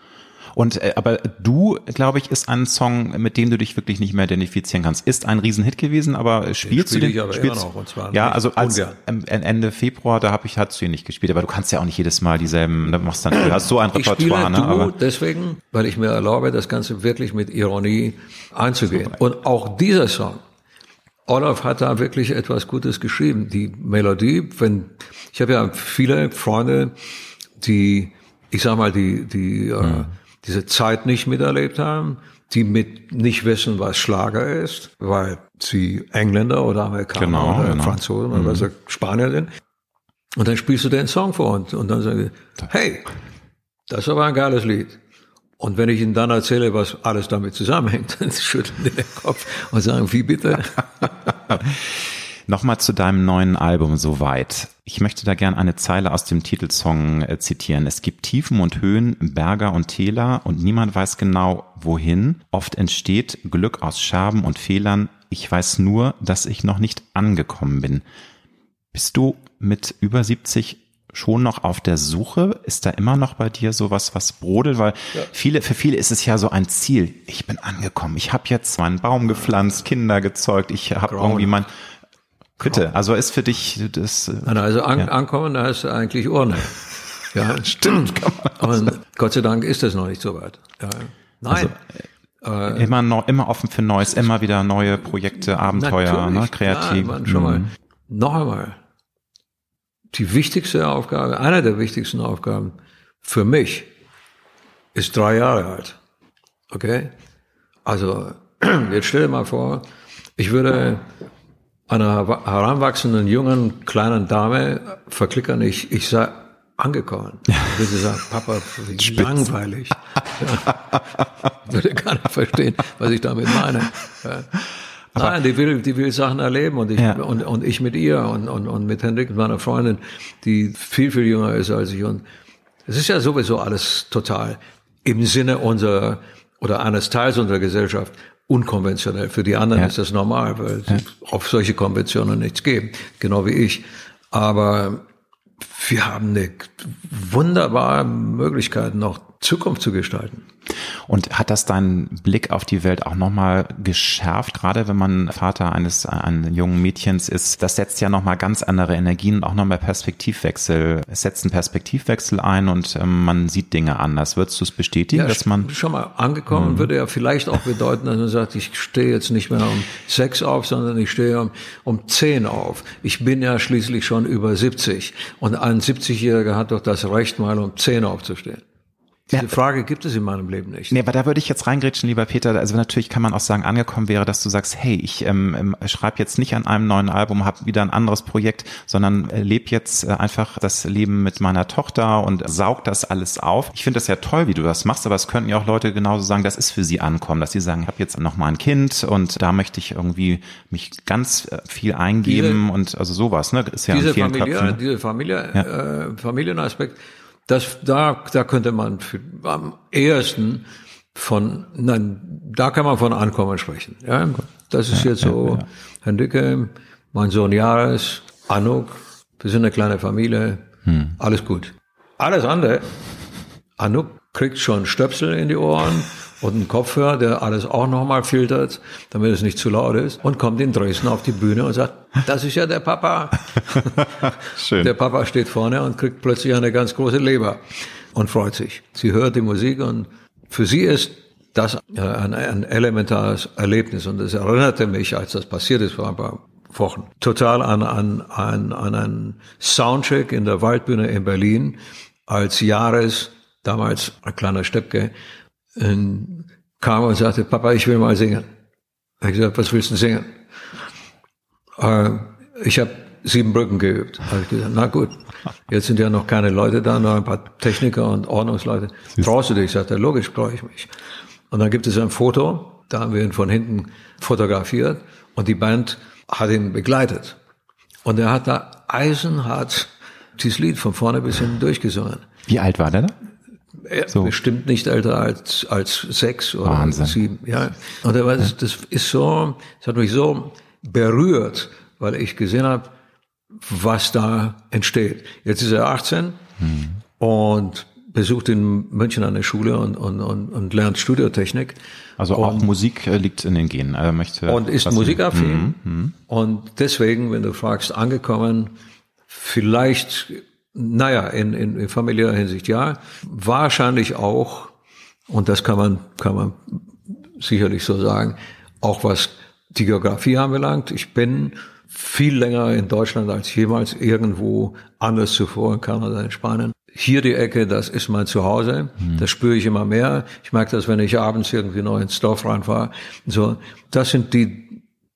Und äh, aber du, glaube ich, ist ein Song, mit dem du dich wirklich nicht mehr identifizieren kannst. Ist ein Riesenhit gewesen, aber spielst Spiel du den? aber spielst, noch, und zwar ja, also als Ende Februar, da habe ich hast du ihn nicht gespielt, aber du kannst ja auch nicht jedes Mal dieselben, ne, machst dann du hast so ein Repertoire, ich spiele ne? Du aber deswegen, weil ich mir erlaube, das Ganze wirklich mit Ironie anzugehen. Super. Und auch dieser Song Olaf hat da wirklich etwas Gutes geschrieben. Die Melodie, wenn ich habe ja viele Freunde, die, ich sag mal, die, die mhm. äh, diese Zeit nicht miterlebt haben, die mit nicht wissen, was Schlager ist, weil sie Engländer oder Amerikaner genau, oder genau. Franzosen oder mhm. Spanier sind. Und dann spielst du den Song vor und, und dann sagen sie, hey, das ist aber ein geiles Lied. Und wenn ich Ihnen dann erzähle, was alles damit zusammenhängt, dann schütteln die den Kopf und sagen, wie bitte? Nochmal zu deinem neuen Album soweit. Ich möchte da gern eine Zeile aus dem Titelsong äh, zitieren. Es gibt Tiefen und Höhen, Berger und Täler und niemand weiß genau wohin. Oft entsteht Glück aus Scherben und Fehlern. Ich weiß nur, dass ich noch nicht angekommen bin. Bist du mit über 70 schon noch auf der Suche? Ist da immer noch bei dir sowas, was brodelt? Weil ja. viele, für viele ist es ja so ein Ziel. Ich bin angekommen. Ich habe jetzt meinen Baum gepflanzt, Kinder gezeugt. Ich habe irgendwie mein Bitte, also ist für dich das. Äh, also an, ja. ankommen, da ist eigentlich Urne. Ja, stimmt. Und Gott sei Dank ist das noch nicht so weit. Ja. Nein. Also, äh, immer noch, immer offen für Neues, immer wieder neue Projekte, Abenteuer, ne, kreativ. Ja, schon mal. Mhm. Noch einmal die wichtigste Aufgabe, eine der wichtigsten Aufgaben für mich ist drei Jahre alt. Okay? Also, jetzt stell dir mal vor, ich würde einer heranwachsenden jungen kleinen Dame verklickern, ich, ich sei angekommen. Ich würde sagen, Papa, wie Spitz. langweilig. Ja. Würde gar nicht verstehen, was ich damit meine. Ja. Aber Nein, die will, die will Sachen erleben und ich, ja. und, und ich mit ihr und, und, und mit Henrik, meiner Freundin, die viel, viel jünger ist als ich. Und es ist ja sowieso alles total im Sinne unserer oder eines Teils unserer Gesellschaft unkonventionell. Für die anderen ja. ist das normal, weil ja. auf solche Konventionen nichts geben, genau wie ich. Aber wir haben eine wunderbare Möglichkeit, noch Zukunft zu gestalten. Und hat das deinen Blick auf die Welt auch nochmal geschärft, gerade wenn man Vater eines einen jungen Mädchens ist? Das setzt ja nochmal ganz andere Energien und auch nochmal Perspektivwechsel. Es setzt einen Perspektivwechsel ein und ähm, man sieht Dinge anders. Würdest du es bestätigen, ja, dass man schon mal angekommen mhm. würde ja vielleicht auch bedeuten, dass man sagt, ich stehe jetzt nicht mehr um sechs auf, sondern ich stehe um, um zehn auf. Ich bin ja schließlich schon über 70 und ein 70-Jähriger hat doch das Recht, mal um zehn aufzustehen. Diese ja, Frage gibt es in meinem Leben nicht. Nee, aber da würde ich jetzt reingrätschen, lieber Peter. Also natürlich kann man auch sagen, angekommen wäre, dass du sagst, hey, ich ähm, ähm schreibe jetzt nicht an einem neuen Album, habe wieder ein anderes Projekt, sondern äh, lebe jetzt äh, einfach das Leben mit meiner Tochter und saug das alles auf. Ich finde das ja toll, wie du das machst, aber es könnten ja auch Leute genauso sagen, das ist für sie ankommen, dass sie sagen, ich habe jetzt noch mal ein Kind und da möchte ich irgendwie mich ganz äh, viel eingeben diese, und also sowas, ne? Ist ja diese in vielen Familie, Köpfen. Diese Familie, ja. äh, Familienaspekt das, da, da könnte man für, am ehesten von, nein, da kann man von Ankommen sprechen. Ja, das ist ja, jetzt so, ja. Herr Dicke, mein Sohn Jahres, Anuk, wir sind eine kleine Familie, hm. alles gut. Alles andere, Anuk kriegt schon Stöpsel in die Ohren und einen Kopfhörer, der alles auch nochmal filtert, damit es nicht zu laut ist, und kommt in Dresden auf die Bühne und sagt, das ist ja der Papa. Schön. Der Papa steht vorne und kriegt plötzlich eine ganz große Leber und freut sich. Sie hört die Musik und für sie ist das ein, ein elementares Erlebnis und es erinnerte mich, als das passiert ist vor ein paar Wochen, total an, an, an, an einen Soundcheck in der Waldbühne in Berlin, als Jahres, damals ein kleiner Steppke, kam und sagte, Papa, ich will mal singen. Ich habe gesagt, was willst du singen? Äh, ich habe sieben Brücken geübt. Habe ich gesagt, na gut, jetzt sind ja noch keine Leute da, noch ein paar Techniker und Ordnungsleute. Traust du dich? Sagt er, logisch traue ich mich. Und dann gibt es ein Foto, da haben wir ihn von hinten fotografiert und die Band hat ihn begleitet. Und er hat da eisenhart dieses Lied von vorne bis hinten durchgesungen. Wie alt war der da? Er so. Bestimmt nicht älter als, als sechs oder Wahnsinn. sieben. Ja. Und er war, das, das ist so, das hat mich so berührt, weil ich gesehen habe, was da entsteht. Jetzt ist er 18 hm. und besucht in München eine Schule und, und, und, und lernt Studiotechnik. Also auch und, Musik äh, liegt in den Genen. Er möchte und ist musikaffin. Mhm. Und deswegen, wenn du fragst, angekommen, vielleicht, naja, in, in, in familiärer Hinsicht ja, wahrscheinlich auch, und das kann man, kann man sicherlich so sagen, auch was die Geografie anbelangt. Ich bin viel länger in Deutschland als jemals irgendwo anders zuvor in Kanada, in Spanien. Hier die Ecke, das ist mein Zuhause. Mhm. Das spüre ich immer mehr. Ich merke das, wenn ich abends irgendwie noch ins Dorf reinfahre. So, das sind die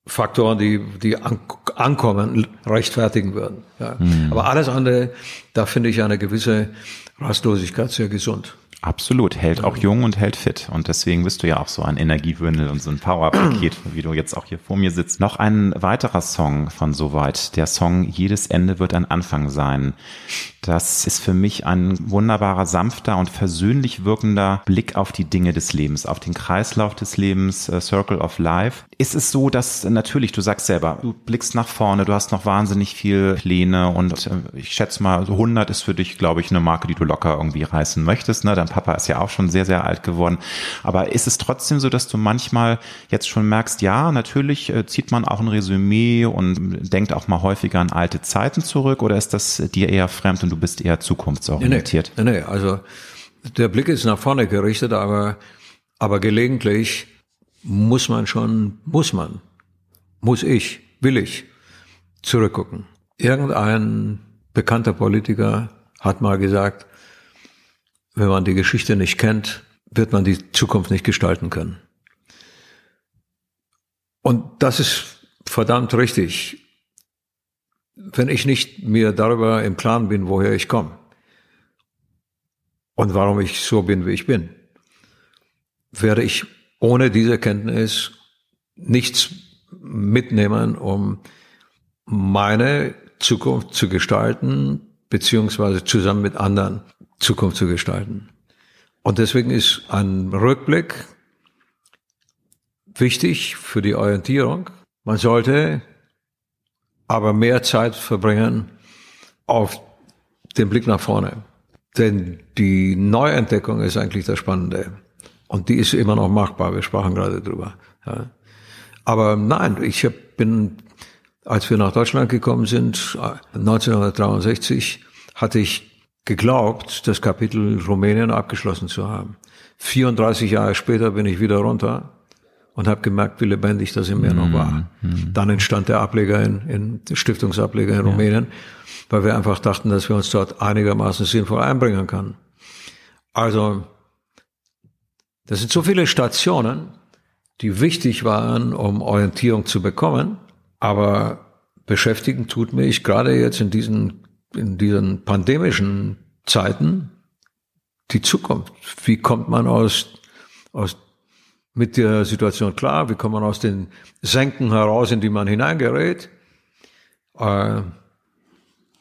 Faktoren, die, die ankommen, rechtfertigen würden. Ja. Mhm. Aber alles andere, da finde ich eine gewisse Rastlosigkeit sehr gesund. Absolut, hält auch jung und hält fit. Und deswegen bist du ja auch so ein Energiewündel und so ein Powerpaket, wie du jetzt auch hier vor mir sitzt. Noch ein weiterer Song von Soweit. Der Song Jedes Ende wird ein Anfang sein. Das ist für mich ein wunderbarer, sanfter und versöhnlich wirkender Blick auf die Dinge des Lebens, auf den Kreislauf des Lebens, uh, Circle of Life. Ist es so, dass natürlich, du sagst selber, du blickst nach vorne, du hast noch wahnsinnig viel Pläne und äh, ich schätze mal, 100 ist für dich, glaube ich, eine Marke, die du locker irgendwie reißen möchtest. Ne? Dein Papa ist ja auch schon sehr, sehr alt geworden. Aber ist es trotzdem so, dass du manchmal jetzt schon merkst, ja, natürlich äh, zieht man auch ein Resümee und denkt auch mal häufiger an alte Zeiten zurück oder ist das dir eher fremd und du bist eher zukunftsorientiert. Nee, nee, nee, also der Blick ist nach vorne gerichtet, aber, aber gelegentlich muss man schon, muss man, muss ich, will ich zurückgucken. Irgendein bekannter Politiker hat mal gesagt, wenn man die Geschichte nicht kennt, wird man die Zukunft nicht gestalten können. Und das ist verdammt richtig wenn ich nicht mir darüber im Klaren bin, woher ich komme und warum ich so bin, wie ich bin, werde ich ohne diese Kenntnis nichts mitnehmen, um meine Zukunft zu gestalten, beziehungsweise zusammen mit anderen Zukunft zu gestalten. Und deswegen ist ein Rückblick wichtig für die Orientierung. Man sollte aber mehr Zeit verbringen auf den Blick nach vorne. Denn die Neuentdeckung ist eigentlich das Spannende. Und die ist immer noch machbar. Wir sprachen gerade drüber. Ja. Aber nein, ich bin, als wir nach Deutschland gekommen sind, 1963, hatte ich geglaubt, das Kapitel Rumänien abgeschlossen zu haben. 34 Jahre später bin ich wieder runter und habe gemerkt, wie lebendig das in mir noch war. Mhm. Dann entstand der Ableger in, in Stiftungsableger in ja. Rumänien, weil wir einfach dachten, dass wir uns dort einigermaßen sinnvoll einbringen können. Also, das sind so viele Stationen, die wichtig waren, um Orientierung zu bekommen, aber beschäftigen tut mich gerade jetzt in diesen, in diesen pandemischen Zeiten die Zukunft. Wie kommt man aus, aus mit der Situation klar, wie kommt man aus den Senken heraus, in die man hineingerät. Äh,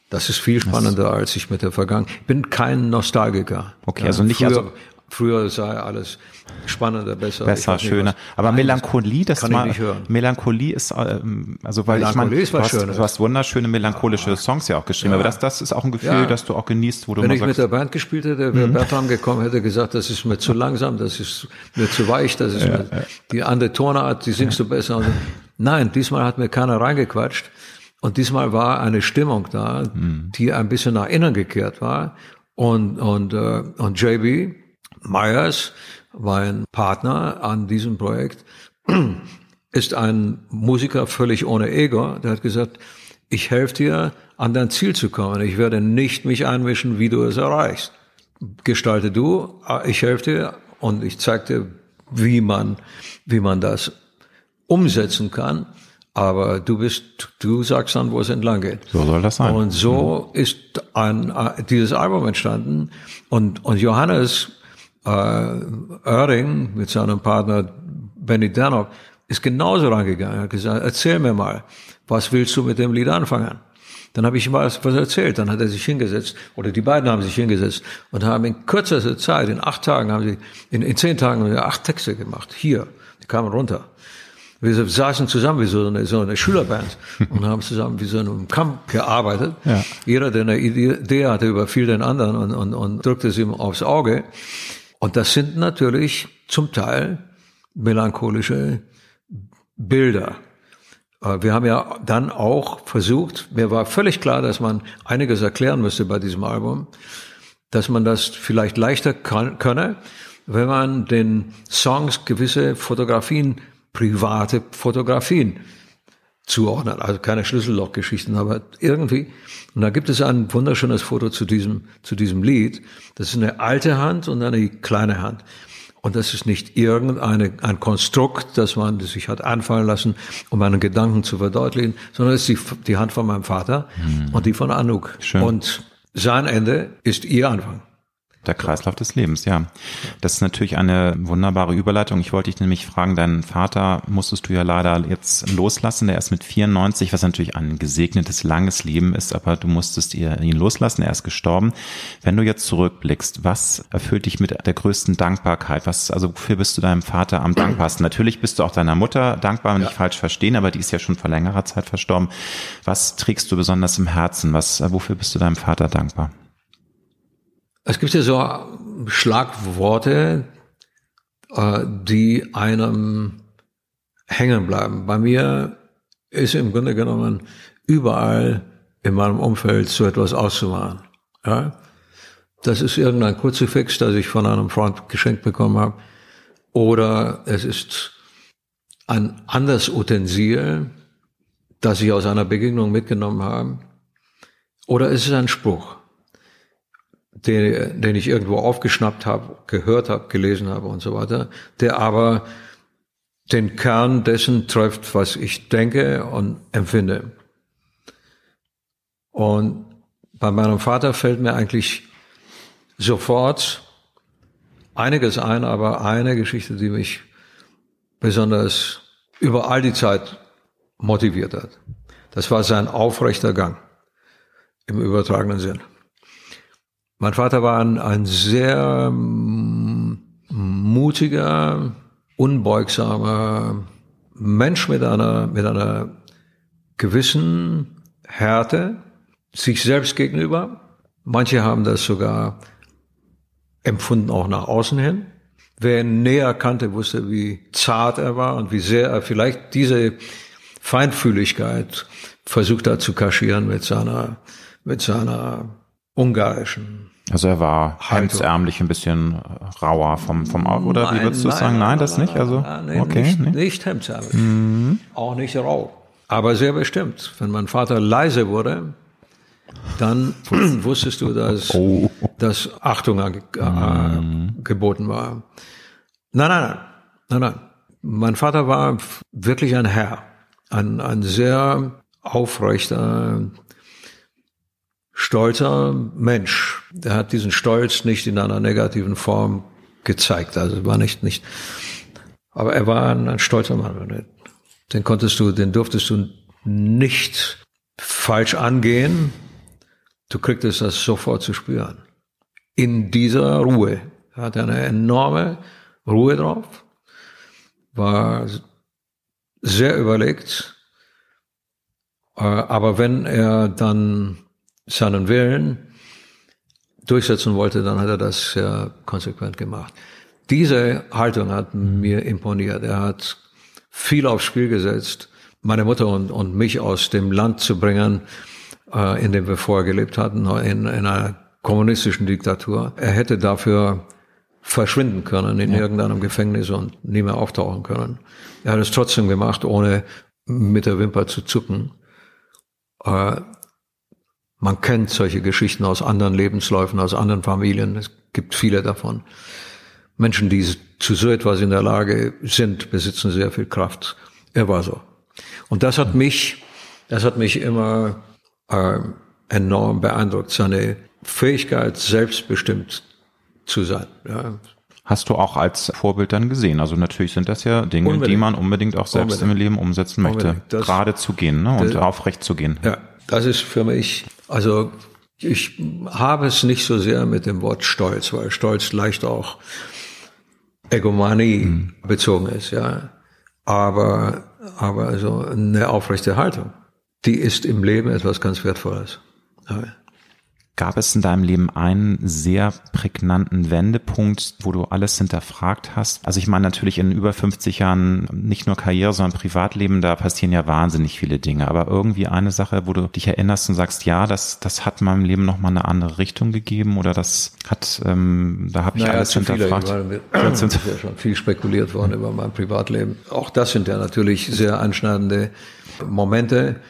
das ist viel spannender, als ich mit der Vergangenheit. Ich bin kein Nostalgiker. Okay, also nicht früher, also früher sei alles spannender, besser. Besser, schöner. Aber nein, Melancholie, das kann mal, ich nicht hören. Melancholie ist, ähm, also weil ich meine, du, hast, du hast wunderschöne melancholische ja. Songs ja auch geschrieben, ja. aber das, das ist auch ein Gefühl, ja. das du auch genießt, wo du Wenn ich sagst, mit der Band gespielt hätte, wäre mhm. Bertram gekommen, hätte gesagt, das ist mir zu langsam, das ist mir zu weich, das ist mir, die andere Tonart, die singst du besser. Nein, diesmal hat mir keiner reingequatscht. Und diesmal war eine Stimmung da, mhm. die ein bisschen nach innen gekehrt war. Und, und, äh, und JB Myers, mein Partner an diesem Projekt, ist ein Musiker völlig ohne Ego. Der hat gesagt, ich helfe dir, an dein Ziel zu kommen. Ich werde nicht mich einmischen, wie du es erreichst. Gestalte du, ich helfe dir und ich zeige dir, wie man, wie man das umsetzen kann. Aber du bist, du sagst dann, wo es entlang geht. So soll das sein. Und so mhm. ist ein, dieses Album entstanden. Und, und Johannes äh, Oerding mit seinem Partner Benny Danov ist genauso rangegangen. Er hat gesagt, erzähl mir mal, was willst du mit dem Lied anfangen? Dann habe ich ihm was, was erzählt. Dann hat er sich hingesetzt oder die beiden haben sich hingesetzt und haben in kürzester Zeit, in acht Tagen haben sie, in, in zehn Tagen haben sie acht Texte gemacht. Hier, die kamen runter. Wir saßen zusammen wie so eine, so eine Schülerband und haben zusammen wie so einem Kampf gearbeitet. Ja. Jeder, der eine Idee hatte, überfiel den anderen und, und, und drückte es ihm aufs Auge. Und das sind natürlich zum Teil melancholische Bilder. Wir haben ja dann auch versucht, mir war völlig klar, dass man einiges erklären müsste bei diesem Album, dass man das vielleicht leichter kann, könne, wenn man den Songs gewisse Fotografien, private Fotografien zuordnet. Also keine Schlüssellochgeschichten, aber irgendwie. Und da gibt es ein wunderschönes Foto zu diesem, zu diesem Lied. Das ist eine alte Hand und eine kleine Hand. Und das ist nicht irgendeine, ein Konstrukt, das man sich hat anfallen lassen, um einen Gedanken zu verdeutlichen, sondern es ist die, die Hand von meinem Vater mhm. und die von Anouk. Schön. Und sein Ende ist ihr Anfang. Der Kreislauf des Lebens, ja. Das ist natürlich eine wunderbare Überleitung. Ich wollte dich nämlich fragen, deinen Vater musstest du ja leider jetzt loslassen. Der ist mit 94, was natürlich ein gesegnetes, langes Leben ist, aber du musstest ihn loslassen. Er ist gestorben. Wenn du jetzt zurückblickst, was erfüllt dich mit der größten Dankbarkeit? Was, also wofür bist du deinem Vater am dankbarsten? Natürlich bist du auch deiner Mutter dankbar, nicht ja. falsch verstehen, aber die ist ja schon vor längerer Zeit verstorben. Was trägst du besonders im Herzen? Was, wofür bist du deinem Vater dankbar? Es gibt ja so Schlagworte, äh, die einem hängen bleiben. Bei mir ist im Grunde genommen überall in meinem Umfeld so etwas auszumachen. Ja? Das ist irgendein Kruzifix, das ich von einem Freund geschenkt bekommen habe. Oder es ist ein anderes Utensil, das ich aus einer Begegnung mitgenommen habe. Oder es ist ein Spruch den, den ich irgendwo aufgeschnappt habe, gehört habe, gelesen habe und so weiter, der aber den Kern dessen trifft, was ich denke und empfinde. Und bei meinem Vater fällt mir eigentlich sofort einiges ein, aber eine Geschichte, die mich besonders über all die Zeit motiviert hat. Das war sein aufrechter Gang im übertragenen Sinn. Mein Vater war ein, ein sehr mm, mutiger, unbeugsamer Mensch mit einer, mit einer gewissen Härte sich selbst gegenüber. Manche haben das sogar empfunden auch nach außen hin. Wer ihn näher kannte, wusste, wie zart er war und wie sehr er vielleicht diese Feinfühligkeit versucht hat zu kaschieren mit seiner, mit seiner ungarischen. Also er war hemdsärmlich ein bisschen rauer vom, vom oder nein, wie würdest du nein, sagen? Nein, nein das nicht? Also, okay. Nicht, nicht? nicht hemdsärmlich. Mhm. Auch nicht rau. Aber sehr bestimmt. Wenn mein Vater leise wurde, dann wusstest du, dass, oh. dass Achtung äh, mhm. geboten war. Nein, nein, nein, nein, nein. Mein Vater war wirklich ein Herr. Ein, ein sehr aufrechter, stolzer Mensch. Der hat diesen Stolz nicht in einer negativen Form gezeigt. Also war nicht, nicht, aber er war ein, ein stolzer Mann. Den konntest du, den durftest du nicht falsch angehen. Du kriegtest das sofort zu spüren. In dieser Ruhe. Er hatte eine enorme Ruhe drauf, war sehr überlegt, äh, aber wenn er dann seinen Willen durchsetzen wollte, dann hat er das sehr konsequent gemacht. Diese Haltung hat mir imponiert. Er hat viel aufs Spiel gesetzt, meine Mutter und, und mich aus dem Land zu bringen, äh, in dem wir vorher gelebt hatten, in, in einer kommunistischen Diktatur. Er hätte dafür verschwinden können in ja. irgendeinem Gefängnis und nie mehr auftauchen können. Er hat es trotzdem gemacht, ohne mit der Wimper zu zucken. Äh, man kennt solche Geschichten aus anderen Lebensläufen, aus anderen Familien. Es gibt viele davon. Menschen, die zu so etwas in der Lage sind, besitzen sehr viel Kraft. Er war so. Und das hat mich, das hat mich immer äh, enorm beeindruckt, seine Fähigkeit, selbstbestimmt zu sein. Ja. Hast du auch als Vorbild dann gesehen? Also natürlich sind das ja Dinge, unbedingt. die man unbedingt auch selbst unbedingt. im Leben umsetzen möchte. Gerade zu gehen ne? und aufrecht zu gehen. Ja, Das ist für mich, also ich habe es nicht so sehr mit dem Wort Stolz, weil Stolz leicht auch Egomanie mhm. bezogen ist, ja. Aber, aber also eine aufrechte Haltung, die ist im Leben etwas ganz Wertvolles. Ja. Gab es in deinem Leben einen sehr prägnanten Wendepunkt, wo du alles hinterfragt hast? Also ich meine natürlich in über 50 Jahren nicht nur Karriere, sondern Privatleben, da passieren ja wahnsinnig viele Dinge. Aber irgendwie eine Sache, wo du dich erinnerst und sagst, ja, das, das hat meinem Leben nochmal eine andere Richtung gegeben oder das hat, ähm, da habe ich naja, alles hinterfragt. Es ist ja schon viel spekuliert worden über mein Privatleben. Auch das sind ja natürlich sehr anschneidende Momente.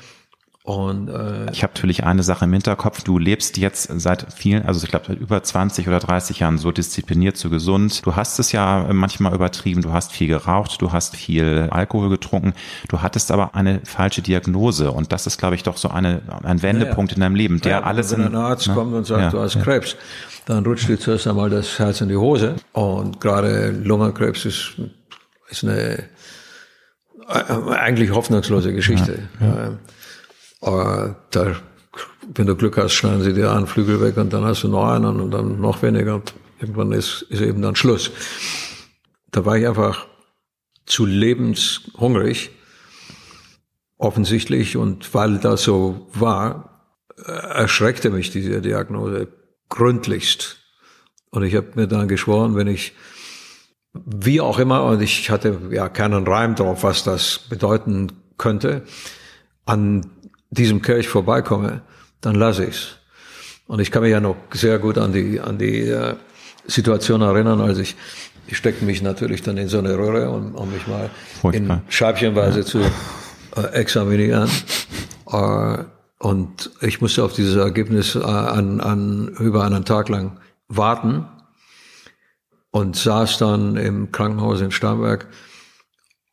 Und äh, ich habe natürlich eine Sache im Hinterkopf. Du lebst jetzt seit vielen, also ich glaube seit über 20 oder 30 Jahren so diszipliniert, so gesund. Du hast es ja manchmal übertrieben. Du hast viel geraucht, du hast viel Alkohol getrunken. Du hattest aber eine falsche Diagnose und das ist, glaube ich, doch so eine ein Wendepunkt ja, in deinem Leben, der ja, alles. Wenn ein Arzt ne? kommt und sagt, ja, du hast Krebs, dann rutscht dir zuerst einmal das Herz in die Hose. Und gerade Lungenkrebs ist ist eine äh, eigentlich hoffnungslose Geschichte. Ja, aber da, wenn du Glück hast, schneiden sie dir einen Flügel weg und dann hast du noch einen und dann noch weniger. Und irgendwann ist, ist eben dann Schluss. Da war ich einfach zu lebenshungrig, offensichtlich. Und weil das so war, erschreckte mich diese Diagnose gründlichst. Und ich habe mir dann geschworen, wenn ich wie auch immer, und ich hatte ja keinen Reim drauf, was das bedeuten könnte, an diesem Kelch vorbeikomme, dann lasse ich's. Und ich kann mich ja noch sehr gut an die, an die äh, Situation erinnern, als ich, ich steckte mich natürlich dann in so eine Röhre, um, um mich mal Furchtbar. in Scheibchenweise ja. zu äh, examinieren. Äh, und ich musste auf dieses Ergebnis äh, an, an, über einen Tag lang warten und saß dann im Krankenhaus in Starnberg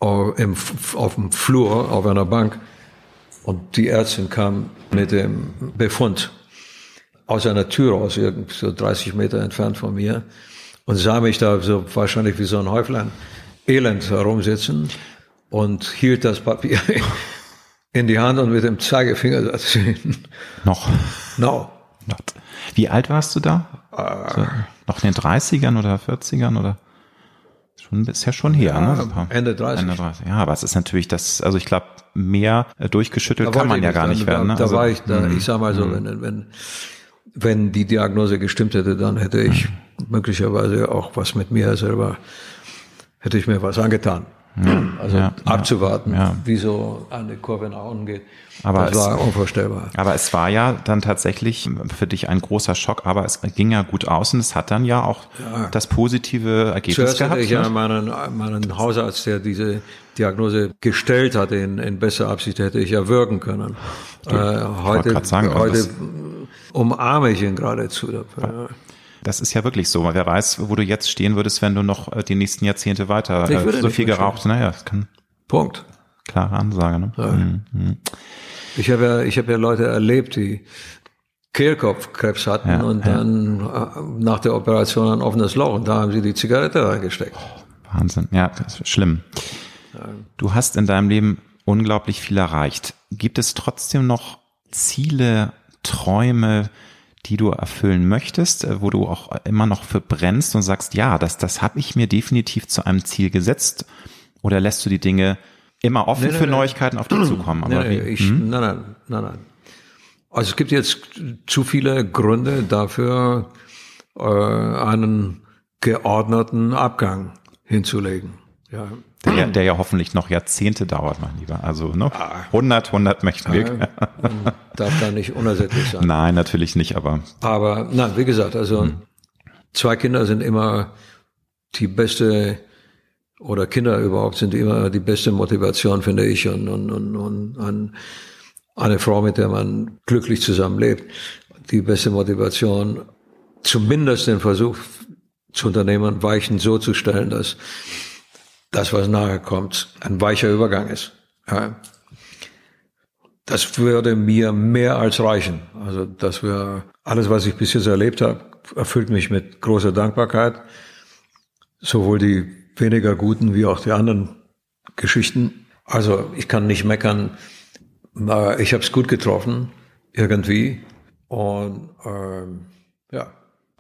äh, im, auf dem Flur auf einer Bank und die Ärztin kam mit dem Befund aus einer Tür raus, so 30 Meter entfernt von mir, und sah mich da so wahrscheinlich wie so ein Häuflein elend herumsitzen und hielt das Papier in die Hand und mit dem Zeigefinger sagte sie, noch. No. Not. Wie alt warst du da? Uh, so, noch in den 30ern oder 40ern oder? Schon, ist ja schon her, ja, ne? Ende 30. Ende 30. Ja, aber es ist natürlich das, also ich glaube, mehr äh, durchgeschüttelt kann man ja gar nicht werden. Ne? Da, also, war ich, da, mh, ich sag mal so, mh. wenn, wenn, wenn die Diagnose gestimmt hätte, dann hätte ich mh. möglicherweise auch was mit mir selber, hätte ich mir was angetan. Ja, also ja, abzuwarten, ja. wie so eine Kurve nach unten geht. Aber das war unvorstellbar. Aber es war ja dann tatsächlich für dich ein großer Schock, aber es ging ja gut aus und es hat dann ja auch das positive Ergebnis Zuerst gehabt. Hatte ich ja ne? meinen, meinen Hausarzt, der diese Diagnose gestellt hat, in, in besser Absicht hätte ich ja wirken können. Du, äh, heute sagen, heute umarme ich ihn geradezu dafür. Das ist ja wirklich so. Wer weiß, wo du jetzt stehen würdest, wenn du noch äh, die nächsten Jahrzehnte weiter äh, so viel geraucht. Naja, das kann. Punkt. Klare Ansage. Ne? Ja. Mhm. mhm. Ich habe ja, ich habe ja Leute erlebt, die Kehlkopfkrebs hatten ja, und ja. dann äh, nach der Operation ein offenes Loch und da haben sie die Zigarette reingesteckt. Oh, Wahnsinn. Ja, das ist schlimm. Du hast in deinem Leben unglaublich viel erreicht. Gibt es trotzdem noch Ziele, Träume, die du erfüllen möchtest, äh, wo du auch immer noch für brennst und sagst, ja, das, das habe ich mir definitiv zu einem Ziel gesetzt? Oder lässt du die Dinge immer offen nein, für nein, Neuigkeiten auf dich zukommen? Aber nein, ich, hm? nein, nein, nein, nein. Also es gibt jetzt zu viele Gründe dafür, äh, einen geordneten Abgang hinzulegen. Ja. Der, der ja hoffentlich noch Jahrzehnte dauert, mein Lieber. Also ne? 100, 100 möchten wir. Ja, darf da nicht unersättlich sein. Nein, natürlich nicht, aber. Aber nein, wie gesagt, also hm. zwei Kinder sind immer die beste oder Kinder überhaupt sind immer die beste Motivation, finde ich, und, und, und, und ein, eine Frau, mit der man glücklich zusammenlebt, die beste Motivation, zumindest den Versuch zu unternehmen, Weichen so zu stellen, dass das, was nachher kommt, ein weicher Übergang ist. Ja. Das würde mir mehr als reichen. Also das wäre alles, was ich bis jetzt erlebt habe, erfüllt mich mit großer Dankbarkeit. Sowohl die weniger guten wie auch die anderen Geschichten. Also ich kann nicht meckern. Ich habe es gut getroffen. irgendwie. Und ähm, ja,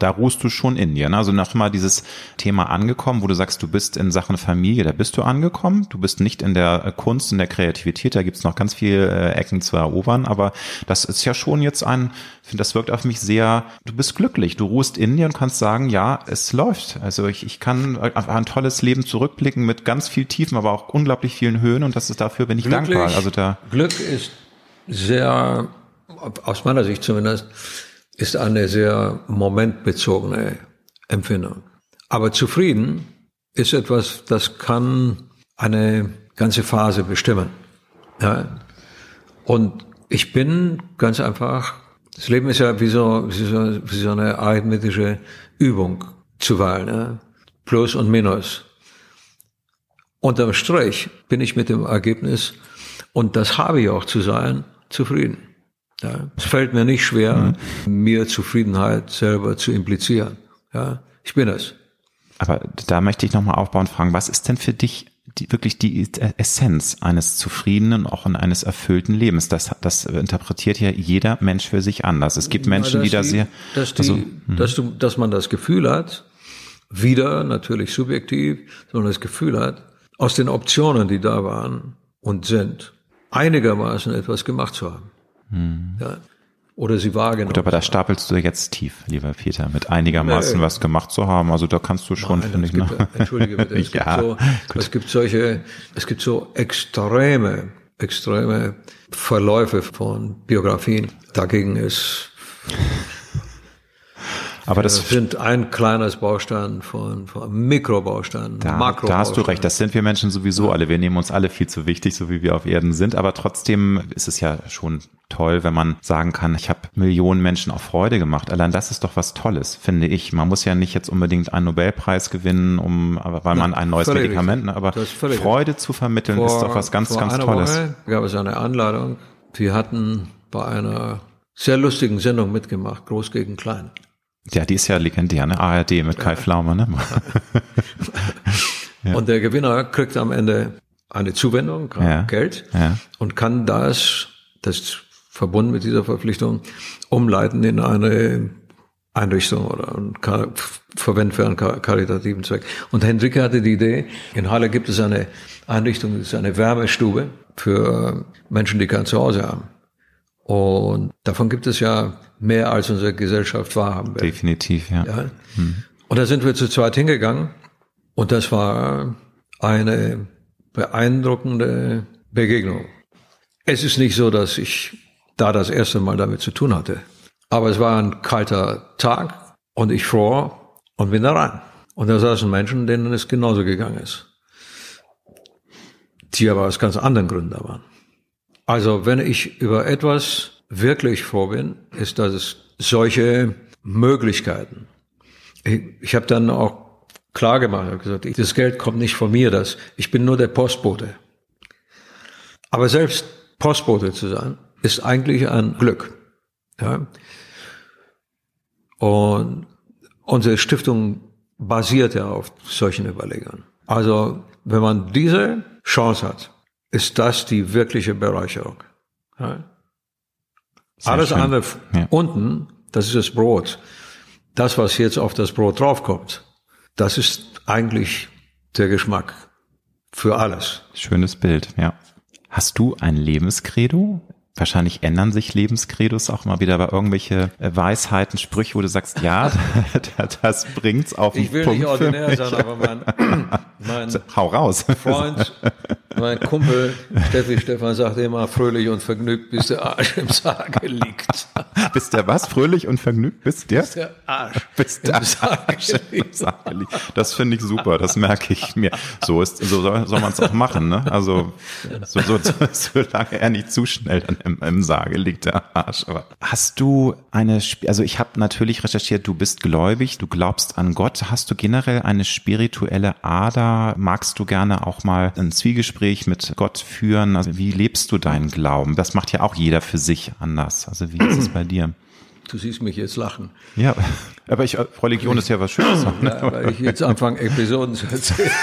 da ruhst du schon in dir. Ne? Also nochmal dieses Thema angekommen, wo du sagst, du bist in Sachen Familie, da bist du angekommen. Du bist nicht in der Kunst, in der Kreativität, da gibt's noch ganz viele äh, Ecken zu erobern, aber das ist ja schon jetzt ein, finde, das wirkt auf mich sehr, du bist glücklich, du ruhst in dir und kannst sagen, ja, es läuft. Also ich, ich kann auf ein tolles Leben zurückblicken mit ganz viel Tiefen, aber auch unglaublich vielen Höhen und das ist dafür bin ich Glücklich, dankbar. Also da Glück ist sehr, aus meiner Sicht zumindest, ist eine sehr momentbezogene Empfindung. Aber zufrieden ist etwas, das kann eine ganze Phase bestimmen. Ja? Und ich bin ganz einfach, das Leben ist ja wie so, wie so, wie so eine arithmetische Übung zuweilen. Ja? Plus und Minus. Unterm Strich bin ich mit dem Ergebnis, und das habe ich auch zu sein, zufrieden. Ja, es fällt mir nicht schwer, mhm. mir Zufriedenheit selber zu implizieren. Ja, ich bin es. Aber da möchte ich nochmal aufbauen und fragen, was ist denn für dich die, wirklich die Essenz eines zufriedenen, auch eines erfüllten Lebens? Das, das interpretiert ja jeder Mensch für sich anders. Es gibt Menschen, ja, die da sehr, dass, die, also, hm. dass, du, dass man das Gefühl hat, wieder natürlich subjektiv, sondern das Gefühl hat, aus den Optionen, die da waren und sind, einigermaßen etwas gemacht zu haben. Hm. Ja. Oder sie wahrgenommen. Gut, aber da stapelst du jetzt tief, lieber Peter, mit einigermaßen nee. was gemacht zu haben. Also da kannst du schon, finde ich. Gibt, ne? Entschuldige bitte, es, ja, gibt so, es gibt solche, es gibt so extreme, extreme Verläufe von Biografien. Dagegen ist aber das, das sind ein kleines Baustein von, von Mikrobaustein, da, Makro. Da hast du recht. Das sind wir Menschen sowieso alle. Wir nehmen uns alle viel zu wichtig, so wie wir auf Erden sind. Aber trotzdem ist es ja schon toll, wenn man sagen kann, ich habe Millionen Menschen auch Freude gemacht. Allein das ist doch was Tolles, finde ich. Man muss ja nicht jetzt unbedingt einen Nobelpreis gewinnen, um, weil man ein neues Medikament, ne, aber Freude zu vermitteln vor, ist doch was ganz, ganz Tolles. Woche gab es eine Einladung. Wir hatten bei einer sehr lustigen Sendung mitgemacht, Groß gegen Klein. Ja, die ist ja legendär, ne? ARD mit Kai Pflaume, ne? ja. Und der Gewinner kriegt am Ende eine Zuwendung, ja. Geld ja. und kann das, das ist verbunden mit dieser Verpflichtung, umleiten in eine Einrichtung oder verwenden für einen karitativen Zweck. Und Hendrike hatte die Idee, in Halle gibt es eine Einrichtung, das ist eine Wärmestube für Menschen, die kein Zuhause haben. Und davon gibt es ja mehr, als unsere Gesellschaft wahrhaben will. Definitiv, ja. ja? Hm. Und da sind wir zu zweit hingegangen und das war eine beeindruckende Begegnung. Es ist nicht so, dass ich da das erste Mal damit zu tun hatte. Aber es war ein kalter Tag und ich fror und bin da rein. Und da saßen Menschen, denen es genauso gegangen ist. Die aber aus ganz anderen Gründen da waren. Also wenn ich über etwas wirklich froh bin, ist, dass es solche Möglichkeiten. Ich, ich habe dann auch klar gemacht, habe gesagt, das Geld kommt nicht von mir, das, ich bin nur der Postbote. Aber selbst Postbote zu sein, ist eigentlich ein Glück. Ja? Und unsere Stiftung basiert ja auf solchen Überlegungen. Also, wenn man diese Chance hat, ist das die wirkliche Bereicherung. Ja? Alles schön. andere ja. unten, das ist das Brot. Das, was jetzt auf das Brot draufkommt, das ist eigentlich der Geschmack für alles. Schönes Bild, ja. Hast du ein Lebenskredo? Wahrscheinlich ändern sich Lebenskredos auch mal wieder, aber irgendwelche äh, Weisheiten, Sprüche, wo du sagst, ja, das bringt's auf den Ich will Punkt nicht ordinär sein, aber mein, mein Hau raus. Freund, mein Kumpel Steffi Stefan sagt immer, fröhlich und vergnügt, bis der Arsch im Sarge liegt. bis der was? Fröhlich und vergnügt? Bis der? Bis der Arsch bis der im Sarge liegt. Das finde ich super, das merke ich mir. So ist, so soll, soll man es auch machen, ne? Also, so, so, so, solange er nicht zu schnell dann im, im Sarge liegt, der Arsch. Aber hast du eine, also ich habe natürlich recherchiert, du bist gläubig, du glaubst an Gott. Hast du generell eine spirituelle Ader? Magst du gerne auch mal ein Zwiegespräch mit Gott führen? Also wie lebst du deinen Glauben? Das macht ja auch jeder für sich anders. Also wie ist es bei dir? Du siehst mich jetzt lachen. Ja, aber ich, Religion ist ja was Schönes. Ne? Ja, weil ich jetzt anfange, Episoden zu erzählen.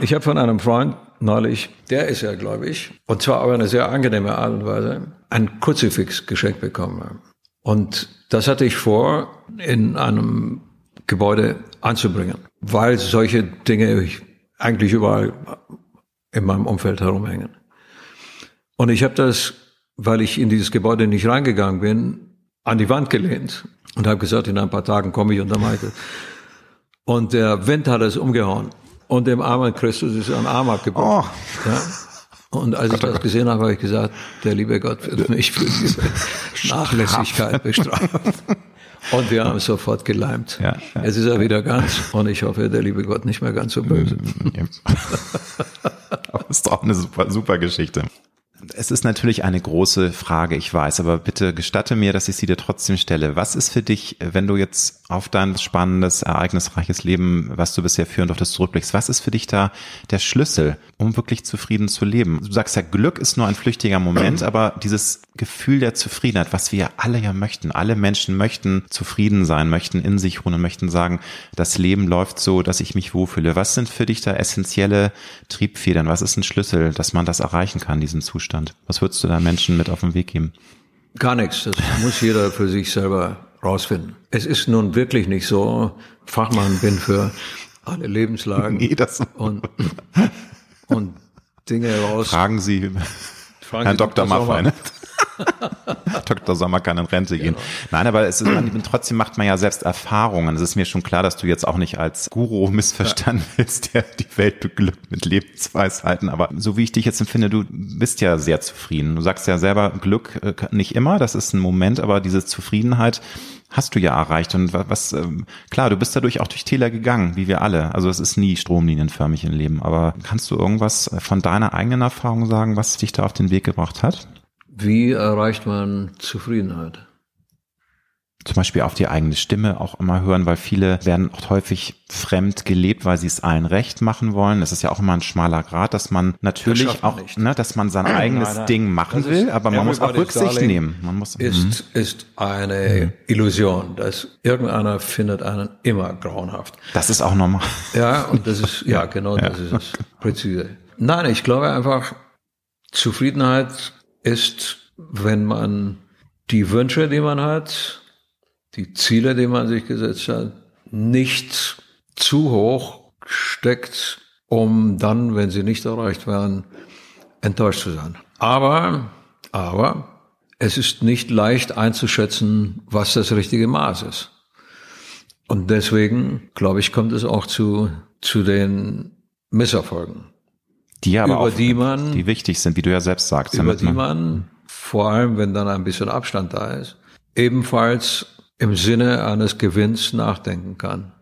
Ich habe von einem Freund neulich, der ist ja gläubig, und zwar aber eine sehr angenehme Art und Weise, ein Kruzifix geschenkt bekommen. Und das hatte ich vor, in einem Gebäude anzubringen, weil solche Dinge eigentlich überall in meinem Umfeld herumhängen. Und ich habe das, weil ich in dieses Gebäude nicht reingegangen bin, an die Wand gelehnt und habe gesagt, in ein paar Tagen komme ich und dann meinte. Und der Wind hat es umgehauen. Und dem armen Christus ist ein Arm abgebrochen. Oh. Ja? Und als ich das gesehen habe, habe ich gesagt, der liebe Gott wird mich für diese Nachlässigkeit bestrafen. Und wir haben es sofort geleimt. Ja, ja. Jetzt ist er wieder ganz und ich hoffe, der liebe Gott nicht mehr ganz so böse. das ist doch eine super, super Geschichte. Es ist natürlich eine große Frage, ich weiß, aber bitte gestatte mir, dass ich sie dir trotzdem stelle. Was ist für dich, wenn du jetzt auf dein spannendes, ereignisreiches Leben, was du bisher führen durftest, zurückblickst, was ist für dich da der Schlüssel, um wirklich zufrieden zu leben? Du sagst ja, Glück ist nur ein flüchtiger Moment, aber dieses Gefühl der Zufriedenheit, was wir alle ja möchten, alle Menschen möchten zufrieden sein, möchten in sich ruhen und möchten sagen, das Leben läuft so, dass ich mich wohlfühle. Was sind für dich da essentielle Triebfedern? Was ist ein Schlüssel, dass man das erreichen kann, diesen Zustand? Was würdest du da Menschen mit auf den Weg geben? Gar nichts. Das muss jeder für sich selber rausfinden. Es ist nun wirklich nicht so, Fachmann bin für alle Lebenslagen nee, das und, und Dinge raus. Fragen Sie Fragen Herrn Sie Dr. Maffei, ne? Dr. Sommer kann in Rente gehen. Genau. Nein, aber es ist, man, trotzdem macht man ja selbst Erfahrungen. Es ist mir schon klar, dass du jetzt auch nicht als Guru missverstanden ja. willst, der die Welt beglückt mit Lebensweisheiten. Aber so wie ich dich jetzt empfinde, du bist ja sehr zufrieden. Du sagst ja selber, Glück äh, nicht immer, das ist ein Moment, aber diese Zufriedenheit hast du ja erreicht. Und was, ähm, klar, du bist dadurch auch durch Täler gegangen, wie wir alle. Also es ist nie stromlinienförmig im Leben. Aber kannst du irgendwas von deiner eigenen Erfahrung sagen, was dich da auf den Weg gebracht hat? Wie erreicht man Zufriedenheit? Zum Beispiel auf die eigene Stimme auch immer hören, weil viele werden auch häufig fremd gelebt, weil sie es allen recht machen wollen. Es ist ja auch immer ein schmaler Grad, dass man natürlich auch, nicht. ne, dass man sein eigenes nein, nein. Ding machen will, aber man muss auch Rücksicht nehmen. Man muss, ist, mhm. ist eine mhm. Illusion, dass irgendeiner findet einen immer grauenhaft. Das ist auch normal. Ja, und das ist, ja, genau, ja. das ist es. Präzise. Nein, ich glaube einfach, Zufriedenheit ist, wenn man die Wünsche, die man hat, die Ziele, die man sich gesetzt hat, nicht zu hoch steckt, um dann, wenn sie nicht erreicht werden, enttäuscht zu sein. Aber, aber, es ist nicht leicht einzuschätzen, was das richtige Maß ist. Und deswegen, glaube ich, kommt es auch zu, zu den Misserfolgen. Die aber über auch, die man, die wichtig sind, wie du ja selbst sagst. Über die man, vor allem wenn dann ein bisschen Abstand da ist, ebenfalls im Sinne eines Gewinns nachdenken kann.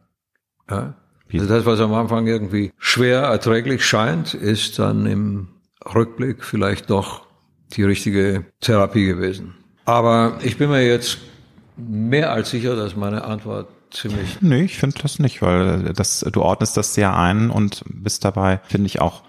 Ja? Also das, was am Anfang irgendwie schwer erträglich scheint, ist dann im Rückblick vielleicht doch die richtige Therapie gewesen. Aber ich bin mir jetzt mehr als sicher, dass meine Antwort ziemlich. Nee, ich finde das nicht, weil das, du ordnest das sehr ein und bist dabei, finde ich auch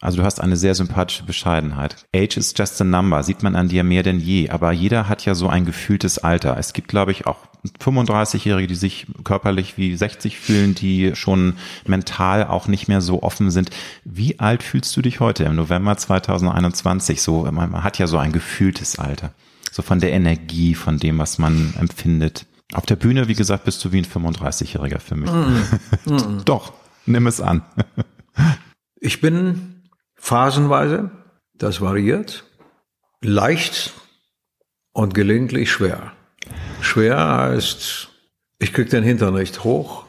also du hast eine sehr sympathische Bescheidenheit. Age is just a number, sieht man an dir mehr denn je. Aber jeder hat ja so ein gefühltes Alter. Es gibt, glaube ich, auch 35-Jährige, die sich körperlich wie 60 fühlen, die schon mental auch nicht mehr so offen sind. Wie alt fühlst du dich heute im November 2021? So, man hat ja so ein gefühltes Alter. So von der Energie, von dem, was man empfindet. Auf der Bühne, wie gesagt, bist du wie ein 35-Jähriger für mich. Mm. Doch, nimm es an. ich bin Phasenweise, das variiert, leicht und gelegentlich schwer. Schwer heißt, ich krieg den Hintern nicht hoch,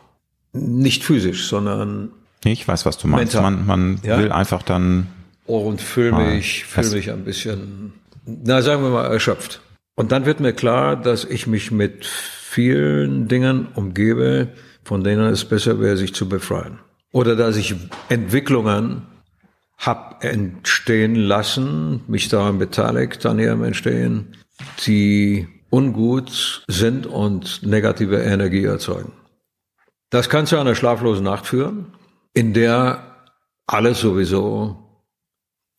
nicht physisch, sondern ich weiß, was du meinst. Mental. Man, man ja? will einfach dann und fühle mich, fühle mich ein bisschen, na sagen wir mal erschöpft. Und dann wird mir klar, dass ich mich mit vielen Dingen umgebe, von denen es besser wäre, sich zu befreien. Oder dass ich Entwicklungen hab entstehen lassen, mich daran beteiligt an ihrem Entstehen, die ungut sind und negative Energie erzeugen. Das kann zu einer schlaflosen Nacht führen, in der alles sowieso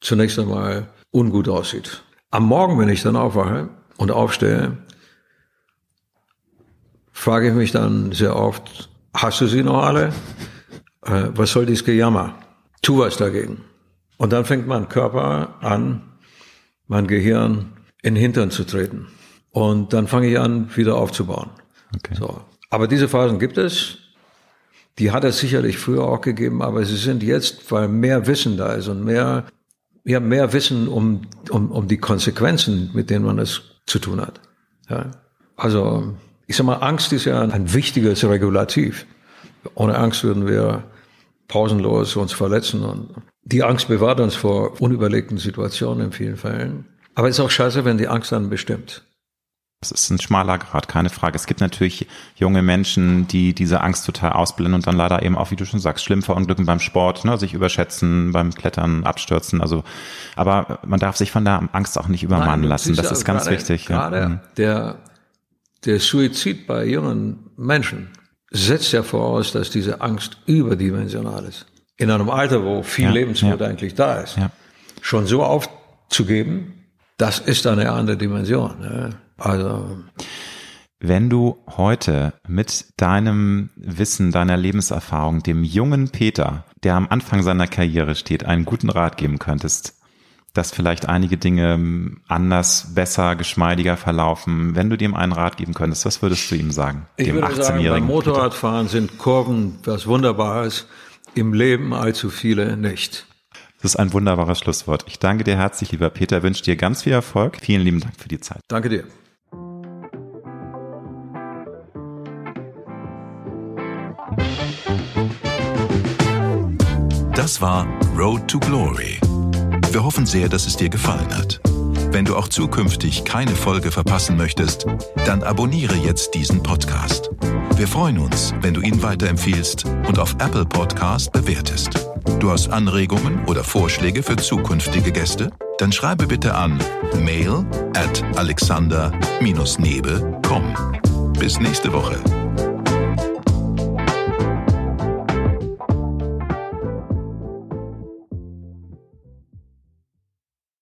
zunächst einmal ungut aussieht. Am Morgen, wenn ich dann aufwache und aufstehe, frage ich mich dann sehr oft, hast du sie noch alle? Äh, was soll dieses Gejammer? Tu was dagegen. Und dann fängt mein Körper an, mein Gehirn in den Hintern zu treten. Und dann fange ich an, wieder aufzubauen. Okay. So. Aber diese Phasen gibt es. Die hat es sicherlich früher auch gegeben, aber sie sind jetzt, weil mehr Wissen da ist und mehr, ja, mehr Wissen um, um, um die Konsequenzen, mit denen man es zu tun hat. Ja. Also, ich sag mal, Angst ist ja ein wichtiges Regulativ. Ohne Angst würden wir pausenlos uns verletzen und die Angst bewahrt uns vor unüberlegten Situationen in vielen Fällen. Aber es ist auch scheiße, wenn die Angst dann bestimmt. Das ist ein schmaler Grad, keine Frage. Es gibt natürlich junge Menschen, die diese Angst total ausblenden und dann leider eben auch, wie du schon sagst, schlimm verunglücken beim Sport, ne, sich überschätzen, beim Klettern, abstürzen. Also, aber man darf sich von der Angst auch nicht übermannen Nein, lassen. Das ist ganz gerade, wichtig. Gerade ja. Mhm. der, der Suizid bei jungen Menschen setzt ja voraus, dass diese Angst überdimensional ist. In einem Alter, wo viel ja, Lebensmut ja. eigentlich da ist. Ja. Schon so aufzugeben, das ist eine andere Dimension. Ne? Also. Wenn du heute mit deinem Wissen, deiner Lebenserfahrung, dem jungen Peter, der am Anfang seiner Karriere steht, einen guten Rat geben könntest, dass vielleicht einige Dinge anders, besser, geschmeidiger verlaufen, wenn du dem einen Rat geben könntest, was würdest du ihm sagen? Ich dem würde sagen, beim Motorradfahren sind Kurven was Wunderbares, im Leben allzu viele nicht. Das ist ein wunderbares Schlusswort. Ich danke dir herzlich, lieber Peter, wünsche dir ganz viel Erfolg. Vielen lieben Dank für die Zeit. Danke dir. Das war Road to Glory. Wir hoffen sehr, dass es dir gefallen hat. Wenn du auch zukünftig keine Folge verpassen möchtest, dann abonniere jetzt diesen Podcast. Wir freuen uns, wenn du ihn weiterempfiehlst und auf Apple Podcast bewertest. Du hast Anregungen oder Vorschläge für zukünftige Gäste? Dann schreibe bitte an mail at alexander-nebe.com. Bis nächste Woche.